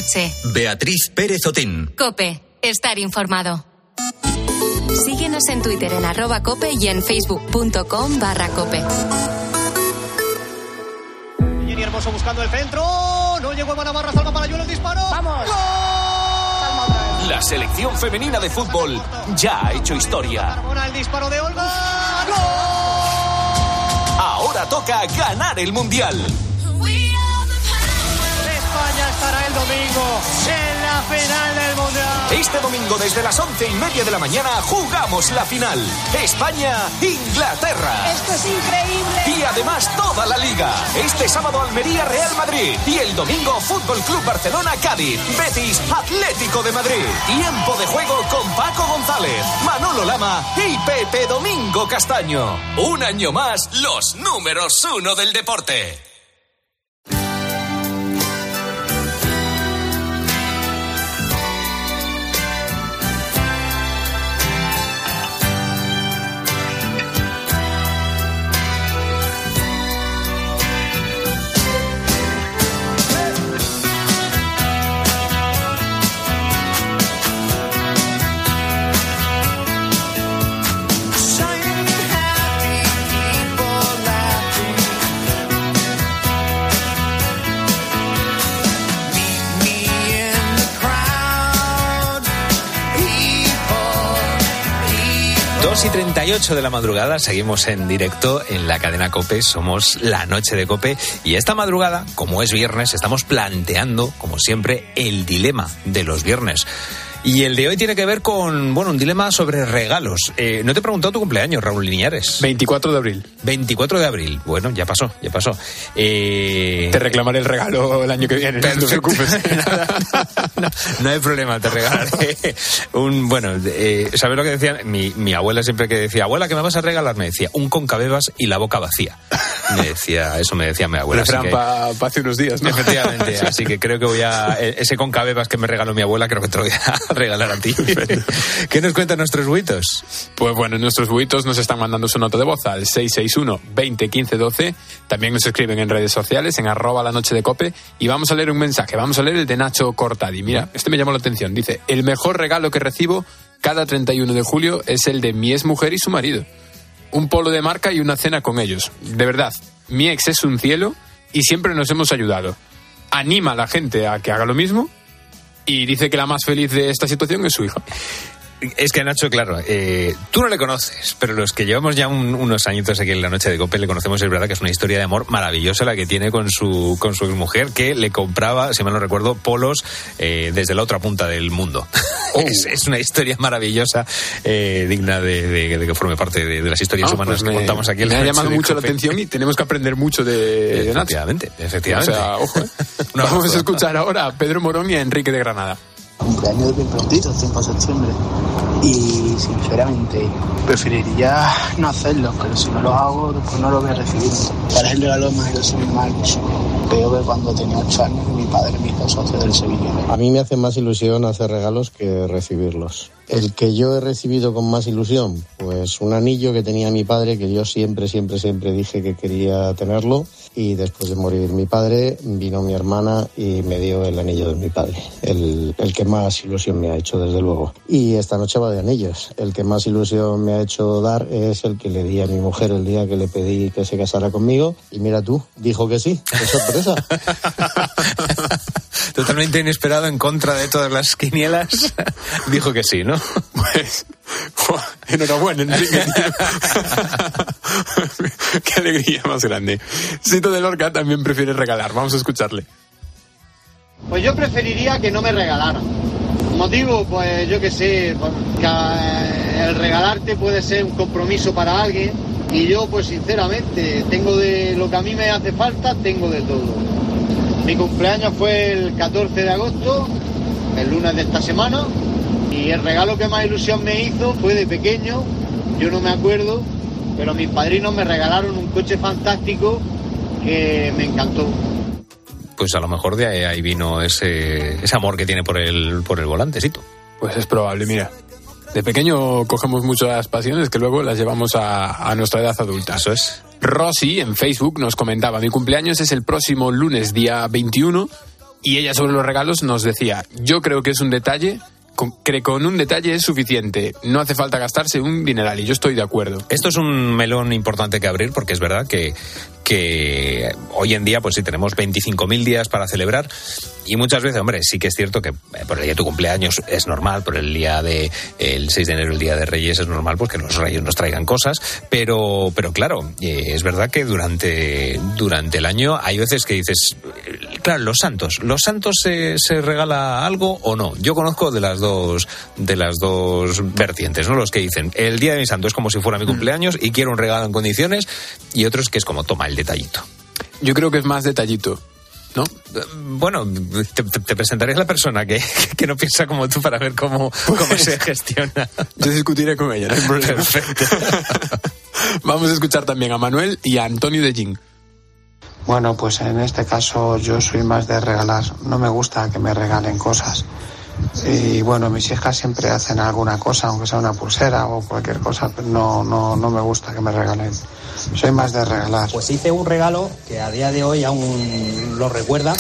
Noche. Beatriz Pérez Otín. Cope. Estar informado. Síguenos en Twitter en arroba cope y en facebook.com barra cope. Jenny Hermoso buscando el centro. No llegó Eva Navarra, salva para Yuelo el disparo. ¡Vamos! La selección femenina de fútbol ya ha hecho historia. El disparo de Olga. Ahora toca ganar el Mundial. En la final del Mundial. Este domingo desde las once y media de la mañana jugamos la final. España-Inglaterra. Esto es increíble. Y además toda la liga. Este sábado Almería Real Madrid. Y el domingo Fútbol Club Barcelona Cádiz. Betis Atlético de Madrid. Tiempo de juego con Paco González, Manolo Lama y Pepe Domingo Castaño. Un año más, los números uno del deporte. 38 de la madrugada, seguimos en directo en la cadena Cope, somos la noche de Cope. Y esta madrugada, como es viernes, estamos planteando, como siempre, el dilema de los viernes. Y el de hoy tiene que ver con, bueno, un dilema sobre regalos. Eh, no te he preguntado tu cumpleaños, Raúl Liñares. 24 de abril. 24 de abril. Bueno, ya pasó, ya pasó. Eh, Te reclamaré el regalo el año que viene, no te preocupes. No hay problema, te regalaré un. Bueno, eh, ¿sabes lo que decía? Mi, mi abuela siempre que decía, abuela, ¿qué me vas a regalar? Me decía, un concabebas y la boca vacía. Me decía, eso me decía mi abuela. Refrán para hace unos días, ¿no? Efectivamente, así que creo que voy a. e- Ese concabebas que me regaló mi abuela, creo que te lo voy a regalar a ti. ¿Qué nos cuentan nuestros buitos? Pues bueno, nuestros buitos nos están mandando su nota de voz al 661 20 15 12. También nos escriben en redes sociales, en arroba la noche de cope. Y vamos a leer un mensaje. Vamos a leer el de Nacho Cortadi. Mira, este me llamó la atención. Dice, el mejor regalo que recibo cada 31 de julio es el de mi ex mujer y su marido. Un polo de marca y una cena con ellos. De verdad, mi ex es un cielo y siempre nos hemos ayudado. Anima a la gente a que haga lo mismo y dice que la más feliz de esta situación es su hija. Es que Nacho, claro, eh, tú no le conoces, pero los que llevamos ya un- unos añitos aquí en la noche de Cope le conocemos, es verdad que es una historia de amor maravillosa la que tiene con su, con su mujer, que le compraba, si mal no recuerdo, polos eh, desde la otra punta del mundo. es, es una historia maravillosa, eh, digna de, de- de que forme parte de, de las historias Ah, humanas pues que me- contamos aquí en Me la ha llamado de mucho la Cope. atención y tenemos que aprender mucho de, de Nacho. Efectivamente, efectivamente. O sea, ojo, ¿eh? Vamos a escuchar ahora a Pedro Morón y a Enrique de Granada. cumpleaños bien prontito, 5 de septiembre. Y sinceramente preferiría no hacerlo, pero si no lo hago, pues no lo voy a recibir. Para el regalo más ilusión más ilusión. Veo que cuando tenía 8 años mi padre me hizo socio del Sevilla. A mí me hace más ilusión hacer regalos que recibirlos. El que yo he recibido con más ilusión, pues un anillo que tenía mi padre, que yo siempre, siempre, siempre dije que quería tenerlo. Y después de morir mi padre, vino mi hermana y me dio el anillo de mi padre. El, el que más ilusión me ha hecho, desde luego. Y esta noche va de anillos. El que más ilusión me ha hecho dar es el que le di a mi mujer el día que le pedí que se casara conmigo. Y mira tú, dijo que sí. ¡Qué sorpresa! Totalmente inesperado en contra de todas las quinielas. Dijo que sí, ¿no? Pues, enhorabuena, Enrique. Qué alegría más grande. Sito de Lorca también prefiere regalar. Vamos a escucharle. Pues yo preferiría que no me regalaran. Motivo, pues yo que sé, porque eh, el regalarte puede ser un compromiso para alguien y yo pues sinceramente tengo de lo que a mí me hace falta, tengo de todo. Mi cumpleaños fue el 14 de agosto, el lunes de esta semana, y el regalo que más ilusión me hizo fue de pequeño, yo no me acuerdo, pero mis padrinos me regalaron un coche fantástico que me encantó. Pues a lo mejor de ahí, ahí vino ese, ese amor que tiene por el, por el volantecito. Pues es probable, mira. De pequeño cogemos muchas pasiones que luego las llevamos a, a nuestra edad adulta. Eso es. Rosy en Facebook nos comentaba, mi cumpleaños es el próximo lunes día 21 y ella sobre los regalos nos decía, yo creo que es un detalle, con, que con un detalle es suficiente, no hace falta gastarse un dineral y yo estoy de acuerdo. Esto es un melón importante que abrir porque es verdad que, que hoy en día pues sí tenemos 25.000 días para celebrar y muchas veces, hombre, sí que es cierto que eh, por el día de tu cumpleaños es normal, por el día de el 6 de enero, el día de Reyes es normal pues que los reyes nos traigan cosas, pero pero claro, eh, es verdad que durante durante el año hay veces que dices, eh, claro, los santos, los santos se, se regala algo o no. Yo conozco de las dos de las dos vertientes, ¿no? Los que dicen, el día de mi santo es como si fuera mi cumpleaños y quiero un regalo en condiciones y otros que es como toma el detallito. Yo creo que es más detallito. ¿No? Bueno, te, te- te presentaré a la persona que, que no piensa como tú para ver cómo, cómo se gestiona. Yo discutiré con ella, no hay problema. Perfecto. Vamos a escuchar también a Manuel y a Antonio de Jing. Bueno, pues en este caso yo soy más de regalar. No me gusta que me regalen cosas. Y bueno, mis hijas siempre hacen alguna cosa, aunque sea una pulsera o cualquier cosa, pero no, no, no me gusta que me regalen. Soy más de regalar. Pues hice un regalo que a día de hoy aún lo recuerda.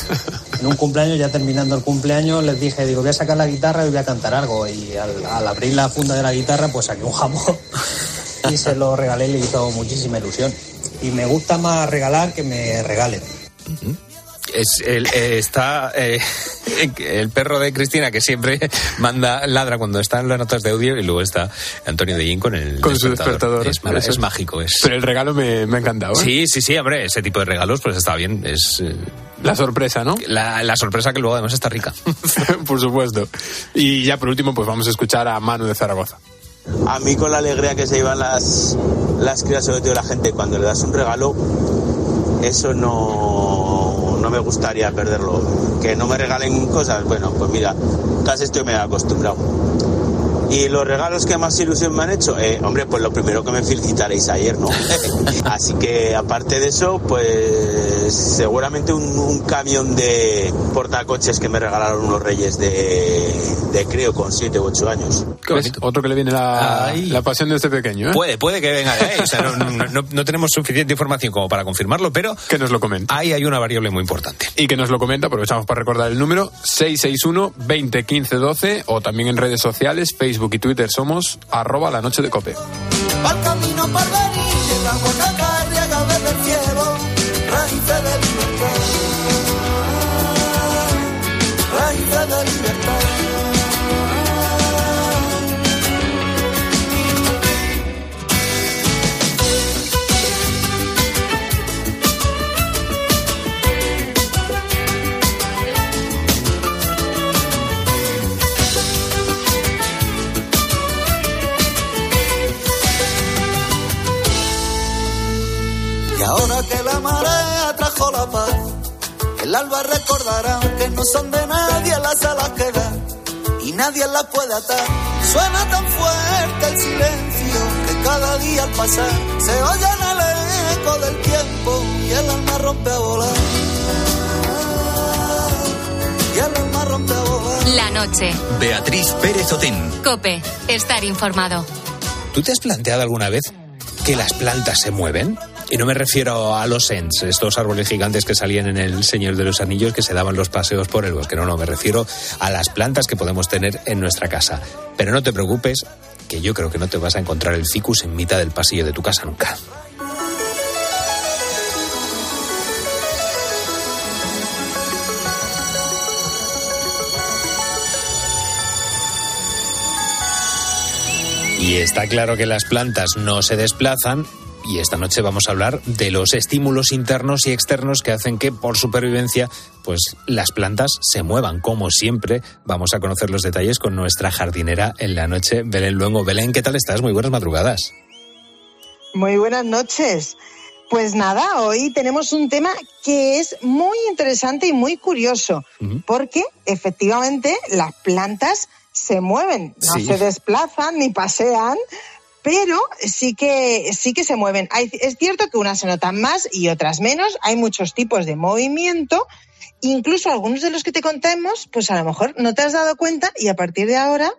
En un cumpleaños, ya terminando el cumpleaños, les dije, digo, voy a sacar la guitarra y voy a cantar algo. Y al, al abrir la funda de la guitarra, pues saqué un jamón y se lo regalé y le hizo muchísima ilusión. Y me gusta más regalar que me regalen. Es el, eh, está eh, el perro de Cristina que siempre manda ladra cuando está en las notas de audio y luego está Antonio de Jing con el Con su despertador. Es, mágico. Es. Pero el regalo me, me ha encantado. ¿eh? Sí, sí, sí, hombre, ese tipo de regalos pues está bien. Es eh, La sorpresa, ¿no? la, la sorpresa que luego además está rica. Por supuesto. Y ya por último, pues vamos a escuchar a Manu de Zaragoza. A mí con la alegría que se llevan las, las crías, sobre todo la gente, cuando le das un regalo, eso no me gustaría perderlo. Que no me regalen cosas, bueno, pues mira, casi estoy medio acostumbrado. Y los regalos que más ilusión me han hecho, eh, hombre, pues lo primero que me felicitaréis ayer, ¿no? Así que aparte de eso, pues seguramente un, un camión de portacoches que me regalaron unos reyes de, de creo con 7 u 8 años. Otro que le viene la, la pasión de este pequeño, ¿eh? Puede, puede que venga ahí. O sea, no, no- no- no tenemos suficiente información como para confirmarlo, pero Que nos lo comenta. ahí hay una variable muy importante. Y que nos lo comenta, aprovechamos para recordar el número 661 20 15 12 o también en redes sociales, Facebook y Twitter somos arroba la noche de cope. El alba recordará que no son de nadie las alas que da y nadie las puede atar. Suena tan fuerte el silencio que cada día al pasar se oye en el eco del tiempo y el alma rompe. Y el alma rompe a volar. La noche. Beatriz Pérez Otín. Cope, estar informado. ¿Tú te has planteado alguna vez que las plantas se mueven? Y no me refiero a los Ents, estos árboles gigantes que salían en el Señor de los Anillos que se daban los paseos por el bosque. No, no, me refiero a las plantas que podemos tener en nuestra casa. Pero no te preocupes, que yo creo que no te vas a encontrar el ficus en mitad del pasillo de tu casa nunca. Y está claro que las plantas no se desplazan. Y esta noche vamos a hablar de los estímulos internos y externos que hacen que, por supervivencia, pues las plantas se muevan. Como siempre, vamos a conocer los detalles con nuestra jardinera en la noche, Belén Luengo. Belén, ¿qué tal estás? Muy buenas madrugadas. Muy buenas noches. Pues nada, hoy tenemos un tema que es muy interesante y muy curioso, porque efectivamente las plantas se mueven, no Sí. se desplazan ni pasean, pero sí que sí que se mueven. Es cierto que unas se notan más y otras menos. Hay muchos tipos de movimiento. Incluso algunos de los que te contamos, pues a lo mejor no te has dado cuenta y a partir de ahora,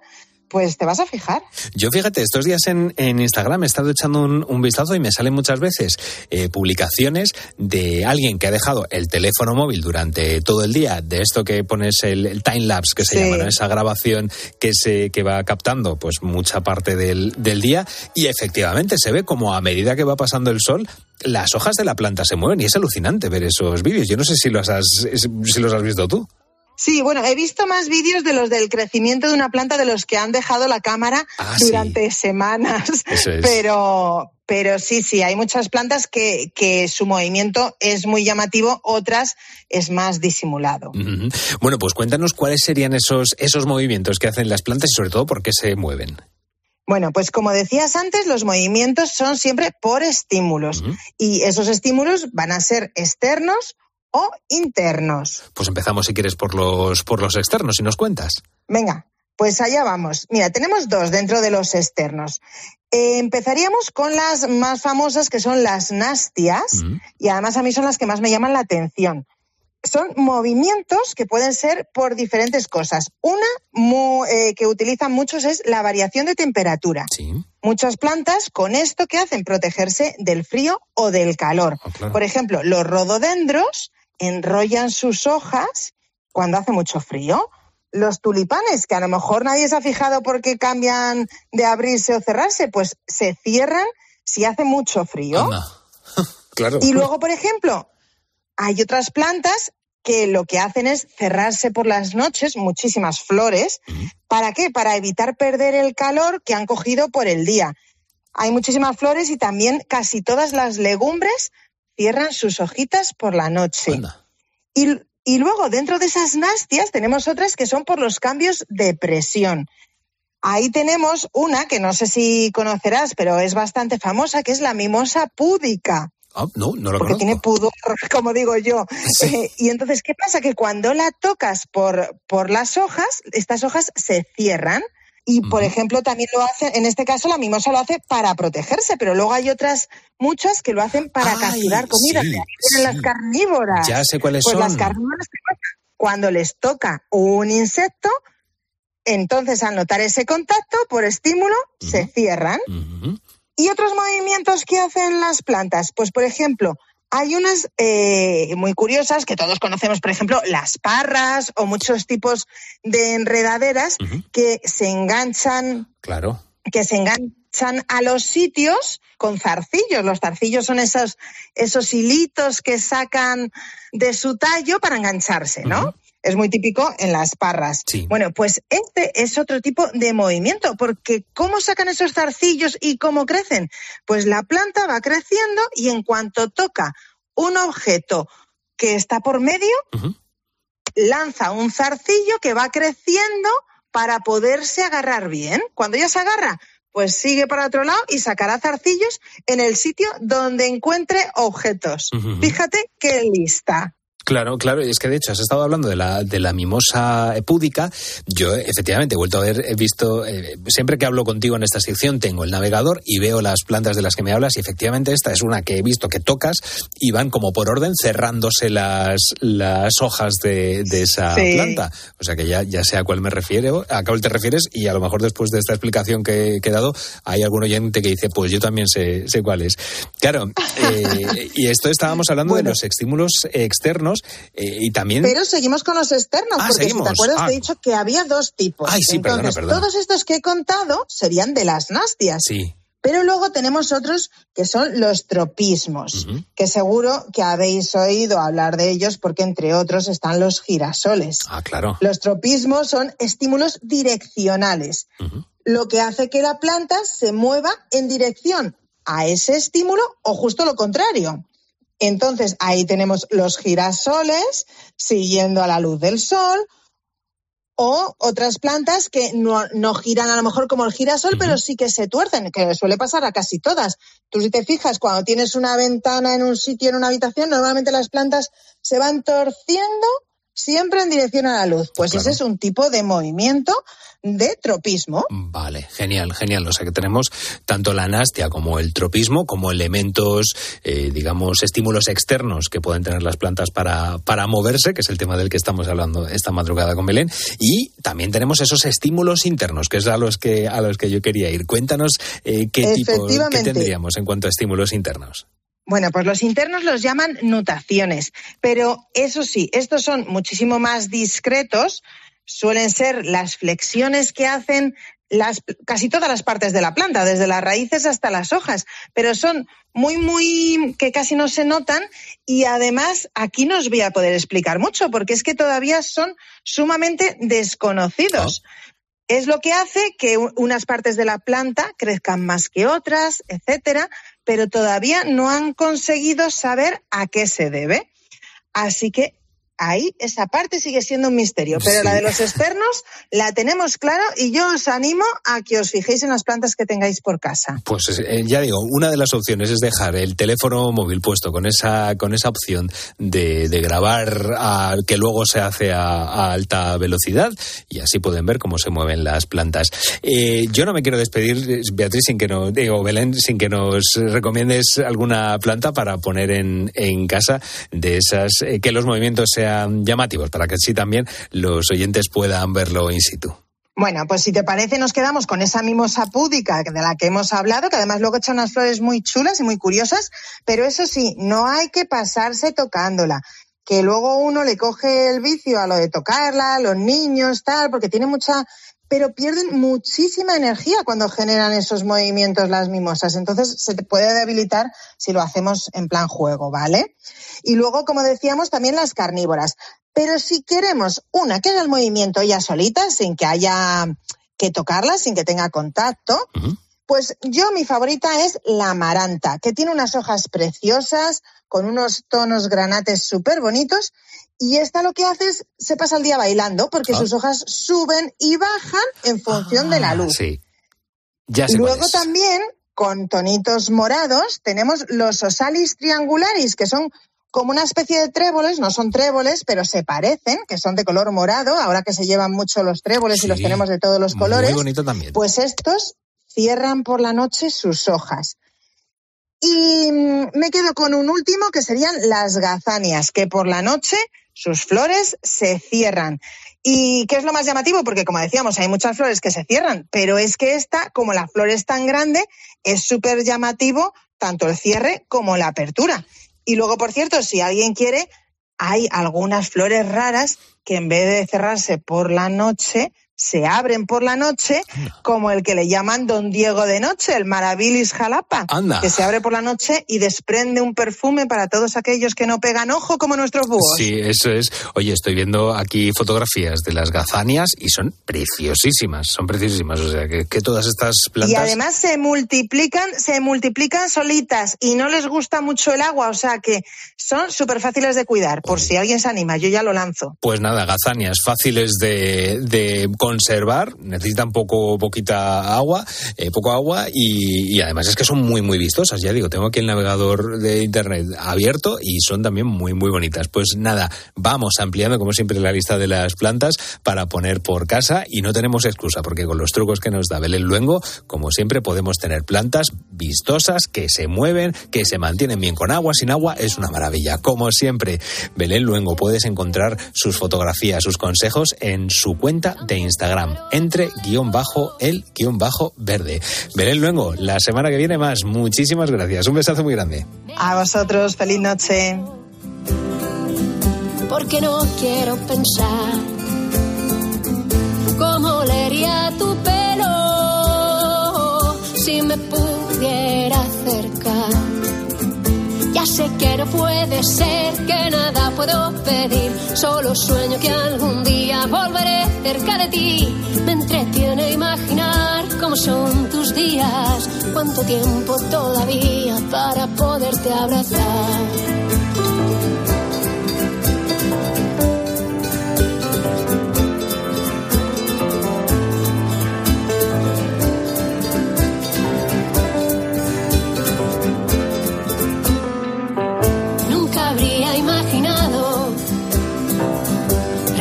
pues te vas a fijar. Yo fíjate, estos días en, en Instagram he estado echando un, un vistazo y me salen muchas veces eh, publicaciones de alguien que ha dejado el teléfono móvil durante todo el día, de esto que pones el, el time lapse que se Sí. llama, ¿no? esa grabación que se que va captando pues mucha parte del, del día y efectivamente se ve como a medida que va pasando el sol las hojas de la planta se mueven y es alucinante ver esos vídeos. Yo no sé si los has si los has visto tú. Sí, bueno, he visto más vídeos de los del crecimiento de una planta de los que han dejado la cámara Ah, sí. durante semanas. Eso es. Pero, pero sí, sí, hay muchas plantas que, que su movimiento es muy llamativo, otras es más disimulado. Bueno, pues cuéntanos cuáles serían esos, esos movimientos que hacen las plantas y sobre todo por qué se mueven. Bueno, pues como decías antes, los movimientos son siempre por estímulos y esos estímulos van a ser externos o internos. Pues empezamos si quieres por los, por los externos y nos cuentas. Venga, pues allá vamos. Mira, tenemos dos dentro de los externos. Eh, empezaríamos con las más famosas, que son las nastias, y además a mí son las que más me llaman la atención. Son movimientos que pueden ser por diferentes cosas. Una eh, que utilizan muchos es la variación de temperatura. Muchas plantas con esto que hacen protegerse del frío o del calor. Por ejemplo, los rododendros enrollan sus hojas cuando hace mucho frío. Los tulipanes, que a lo mejor nadie se ha fijado por qué cambian de abrirse o cerrarse, pues se cierran si hace mucho frío. Claro. Y luego, por ejemplo, hay otras plantas que lo que hacen es cerrarse por las noches, muchísimas flores. ¿Para qué? Para evitar perder el calor que han cogido por el día. Hay muchísimas flores y también casi todas las legumbres cierran sus hojitas por la noche. Y, y luego, dentro de esas nastias, tenemos otras que son por los cambios de presión. Ahí tenemos una que no sé si conocerás, pero es bastante famosa, que es la mimosa púdica Ah, no, no lo porque conozco. tiene pudor, como digo yo. Eh, y entonces, ¿qué pasa? Que cuando la tocas por, por las hojas, estas hojas se cierran. Y, por ejemplo, también lo hace, en este caso, la mimosa lo hace para protegerse, pero luego hay otras muchas que lo hacen para Ay, capturar comida. sí, las carnívoras. Ya sé cuáles pues son. las carnívoras, cuando les toca un insecto, entonces al notar ese contacto por estímulo, se cierran. ¿Y otros movimientos que hacen las plantas? Pues, por ejemplo, hay unas eh, muy curiosas que todos conocemos, por ejemplo, las parras o muchos tipos de enredaderas que se enganchan Claro. que se enganchan a los sitios con zarcillos. Los zarcillos son esos, esos hilitos que sacan de su tallo para engancharse, ¿no? Es muy típico en las parras. Bueno, pues este es otro tipo de movimiento, porque ¿cómo sacan esos zarcillos y cómo crecen? Pues la planta va creciendo y en cuanto toca un objeto que está por medio, lanza un zarcillo que va creciendo para poderse agarrar bien. Cuando ya se agarra, pues sigue para otro lado y sacará zarcillos en el sitio donde encuentre objetos. Fíjate qué lista. Claro, claro, y es que de hecho has estado hablando de la, de la mimosa púdica. Yo efectivamente he vuelto a ver, he visto, eh, siempre que hablo contigo en esta sección tengo el navegador y veo las plantas de las que me hablas y efectivamente esta es una que he visto que tocas y van como por orden cerrándose las, las hojas de, de esa Sí. planta. O sea que ya, ya sé a cuál me refiero, a cuál te refieres y a lo mejor después de esta explicación que, que he dado hay algún oyente que dice, pues yo también sé, sé cuál es. Claro, eh, y esto estábamos hablando de los estímulos externos eh, y también... Pero seguimos con los externos, Ah, porque seguimos. si te acuerdas Ah. te he dicho que había dos tipos. Ay, sí, perdona, Entonces, perdona. todos estos que he contado serían de las nastias. Sí. Pero luego tenemos otros que son los tropismos, que seguro que habéis oído hablar de ellos porque entre otros están los girasoles. Ah, claro. Los tropismos son estímulos direccionales, lo que hace que la planta se mueva en dirección a ese estímulo o justo lo contrario. Entonces ahí tenemos los girasoles siguiendo a la luz del sol o otras plantas que no, no giran a lo mejor como el girasol, pero sí que se tuercen, que suele pasar a casi todas. Tú si te fijas, cuando tienes una ventana en un sitio, en una habitación, normalmente las plantas se van torciendo siempre en dirección a la luz. Pues ese es un tipo de movimiento de tropismo. Vale, genial, genial. O sea que tenemos tanto la nastia como el tropismo como elementos, eh, digamos, estímulos externos que pueden tener las plantas para, para moverse, que es el tema del que estamos hablando esta madrugada con Belén. Y también tenemos esos estímulos internos, que es a los que, a los que yo quería ir. Cuéntanos eh, qué tipo, qué tendríamos en cuanto a estímulos internos. Bueno, pues los internos los llaman nutaciones, pero eso sí, estos son muchísimo más discretos, suelen ser las flexiones que hacen las, casi todas las partes de la planta, desde las raíces hasta las hojas, pero son muy, muy, que casi no se notan y además aquí no os voy a poder explicar mucho porque es que todavía son sumamente desconocidos. Es lo que hace que unas partes de la planta crezcan más que otras, etcétera, pero todavía no han conseguido saber a qué se debe. Así que ahí esa parte sigue siendo un misterio, pero Sí. la de los externos la tenemos claro y yo os animo a que os fijéis en las plantas que tengáis por casa. Pues eh, ya digo, una de las opciones es dejar el teléfono móvil puesto con esa, con esa opción de, de grabar a- que luego se hace a, a alta velocidad y así pueden ver cómo se mueven las plantas. Eh, yo no me quiero despedir, Beatriz, sin que no, digo, Belén, sin que nos recomiendes alguna planta para poner en, en casa de esas, eh, que los movimientos sean llamativos, para que así también los oyentes puedan verlo in situ. Bueno, pues si te parece, nos quedamos con esa mimosa púdica de la que hemos hablado, que además luego echa unas flores muy chulas y muy curiosas, pero eso sí, no hay que pasarse tocándola. Que luego uno le coge el vicio a lo de tocarla, los niños, tal, porque tiene mucha. Pero pierden muchísima energía cuando generan esos movimientos las mimosas. Entonces se te puede debilitar si lo hacemos en plan juego, ¿vale? Y luego, como decíamos, también las carnívoras. Pero si queremos una que haga el movimiento ella solita, sin que haya que tocarla, sin que tenga contacto, pues yo mi favorita es la amaranta, que tiene unas hojas preciosas, con unos tonos granates súper bonitos, y esta lo que hace es, se pasa el día bailando, porque Ah. sus hojas suben y bajan en función de la luz. Sí. Ya sé Luego también, con tonitos morados, tenemos los osalis triangularis, que son como una especie de tréboles, no son tréboles, pero se parecen, que son de color morado, ahora que se llevan mucho los tréboles y los tenemos de todos los colores. Muy bonito también. Pues estos cierran por la noche sus hojas. Y mm, me quedo con un último que serían las gazanias, que por la noche sus flores se cierran. ¿Y qué es lo más llamativo? Porque como decíamos, hay muchas flores que se cierran, pero es que esta, como la flor es tan grande, es súper llamativo tanto el cierre como la apertura. Y luego, por cierto, si alguien quiere, hay algunas flores raras que en vez de cerrarse por la noche, se abren por la noche, como el que le llaman Don Diego de Noche, el Marabilis jalapa, Anda. que se abre por la noche y desprende un perfume para todos aquellos que no pegan ojo como nuestros búhos. Sí, eso es. Oye, estoy viendo aquí fotografías de las gazanias y son preciosísimas, son preciosísimas. O sea, que, que todas estas plantas... Y además se multiplican, se multiplican solitas y no les gusta mucho el agua, o sea que son súper fáciles de cuidar. Por si alguien se anima, yo ya lo lanzo. Pues nada, gazanias fáciles de, de conservar, necesitan poco, poquita agua, eh, poco agua y, y además es que son muy, muy vistosas. Ya digo, tengo aquí el navegador de internet abierto y son también muy, muy bonitas. Pues nada, vamos ampliando como siempre la lista de las plantas para poner por casa y no tenemos excusa porque con los trucos que nos da Belén Luengo, como siempre podemos tener plantas vistosas que se mueven, que se mantienen bien con agua, sin agua, es una maravilla. Como siempre, Belén Luengo puedes encontrar sus fotografías, sus consejos en su cuenta de Instagram, entre guion bajo el guion bajo verde. Belén Luengo, la semana que viene más. Muchísimas gracias. Un besazo muy grande. A vosotros, feliz noche. Porque no quiero pensar cómo olería tu pelo si me pudiera acercar. Sé que no puede ser, que nada puedo pedir. Solo sueño que algún día volveré cerca de ti. Me entretiene imaginar cómo son tus días. Cuánto tiempo todavía para poderte abrazar.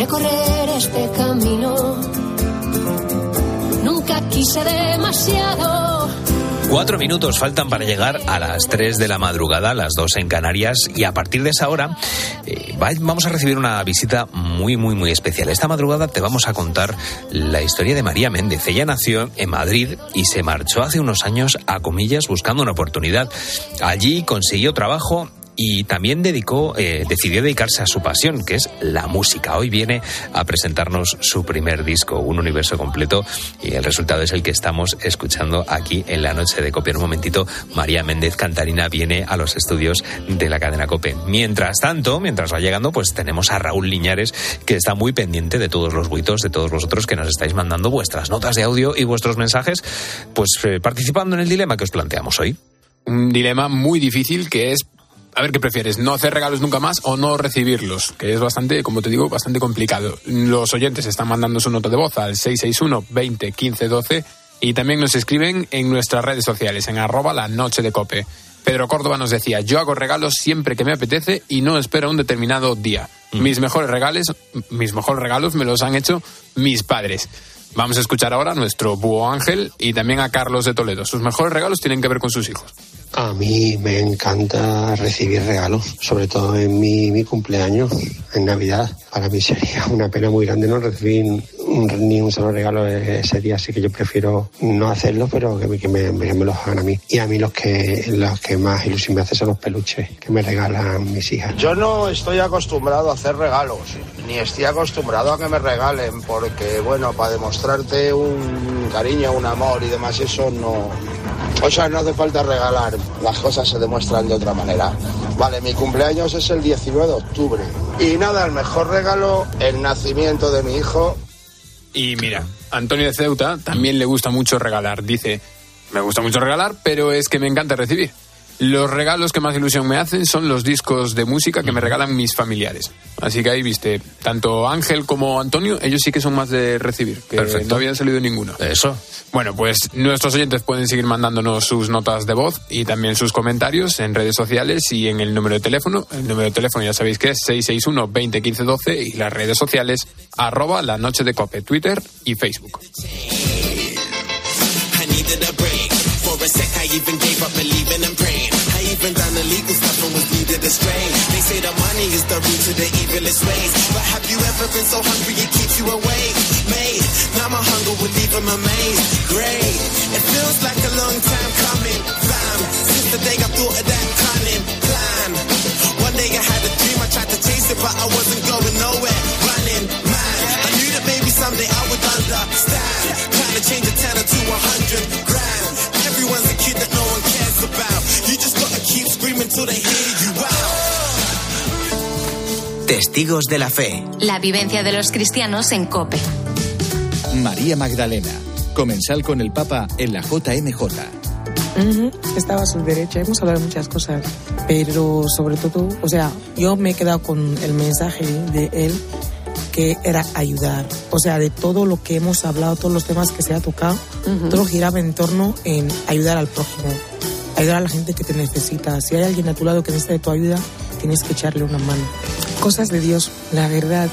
Recorrer este camino. Nunca quise demasiado. Cuatro minutos faltan para llegar a las tres de la madrugada, las dos en Canarias, y a partir de esa hora eh, va- vamos a recibir una visita muy, muy, muy especial. Esta madrugada te vamos a contar la historia de María Méndez. Ella nació en Madrid y se marchó hace unos años a comillas buscando una oportunidad. Allí consiguió trabajo y también dedicó, eh, decidió dedicarse a su pasión, que es la música. Hoy viene a presentarnos su primer disco, Un Universo Completo, y el resultado es el que estamos escuchando aquí en la noche de Cope. En un momentito, María Méndez Cantarina viene a los estudios de la cadena Cope. Mientras tanto, mientras va llegando, pues tenemos a Raúl Liñares, que está muy pendiente de todos los buitos, de todos vosotros que nos estáis mandando vuestras notas de audio y vuestros mensajes, pues eh, participando en el dilema que os planteamos hoy. Un dilema muy difícil que es a ver qué prefieres, no hacer regalos nunca más o no recibirlos, que es bastante, como te digo, bastante complicado. Los oyentes están mandando su nota de voz al 661 20 15 12 y también nos escriben en nuestras redes sociales, en arroba la noche de cope. Pedro Córdoba nos decía, yo hago regalos siempre que me apetece y no espero un determinado día. Mis mejores regalos, mis mejores regalos me los han hecho mis padres. Vamos a escuchar ahora a nuestro búho Ángel y también a Carlos de Toledo. Sus mejores regalos tienen que ver con sus hijos. A mí me encanta recibir regalos, sobre todo en mi, mi cumpleaños, en Navidad. Para mí sería una pena muy grande no recibir ni un solo regalo ese día, así que yo prefiero no hacerlo, pero que me, que me los hagan a mí. Y a mí los que, los que más ilusión me hacen son los peluches que me regalan mis hijas. Yo no estoy acostumbrado a hacer regalos, ni estoy acostumbrado a que me regalen, porque bueno, para demostrarte un cariño, un amor y demás, eso no... O sea, no hace falta regalar, las cosas se demuestran de otra manera. Vale, mi cumpleaños es el 19 de octubre. Y nada, el mejor regalo, el nacimiento de mi hijo. Y mira, Antonio de Ceuta también le gusta mucho regalar. Dice, me gusta mucho regalar, pero es que me encanta recibir. Los regalos que más ilusión me hacen son los discos de música que me regalan mis familiares. Así que ahí viste, tanto Ángel como Antonio, ellos sí que son más de recibir, que Perfecto. no habían salido ninguno. Eso. Bueno, pues nuestros oyentes pueden seguir mandándonos sus notas de voz y también sus comentarios en redes sociales y en el número de teléfono. El número de teléfono ya sabéis que es 661 20 15 12 y las redes sociales arroba la noche de cope, Twitter y Facebook. And was strain. They say the money is the root to the evilest ways. But have you ever been so hungry it keeps you awake? Mate, now my hunger would leave them amazed. Great, it feels like a long time coming. Bam, since the day I thought of that cunning plan. One day I had a dream, I tried to chase it, but I wasn't going nowhere. Running mad, I knew that maybe someday I would understand. Trying to change a tenner to a hundred grand. Everyone's a kid that no one cares about. You just gotta keep screaming till they hear Testigos de la Fe. La vivencia de los cristianos en Cope. María Magdalena, comensal con el Papa en la JMJ. Uh -huh. Estaba a su derecha, hemos hablado de muchas cosas, pero sobre todo, o sea, yo me he quedado con el mensaje de él que era ayudar. O sea, de todo lo que hemos hablado, todos los temas que se ha tocado, uh -huh. todo giraba en torno en ayudar al prójimo, ayudar a la gente que te necesita. Si hay alguien a tu lado que necesita de tu ayuda, tienes que echarle una mano. Cosas de Dios, la verdad,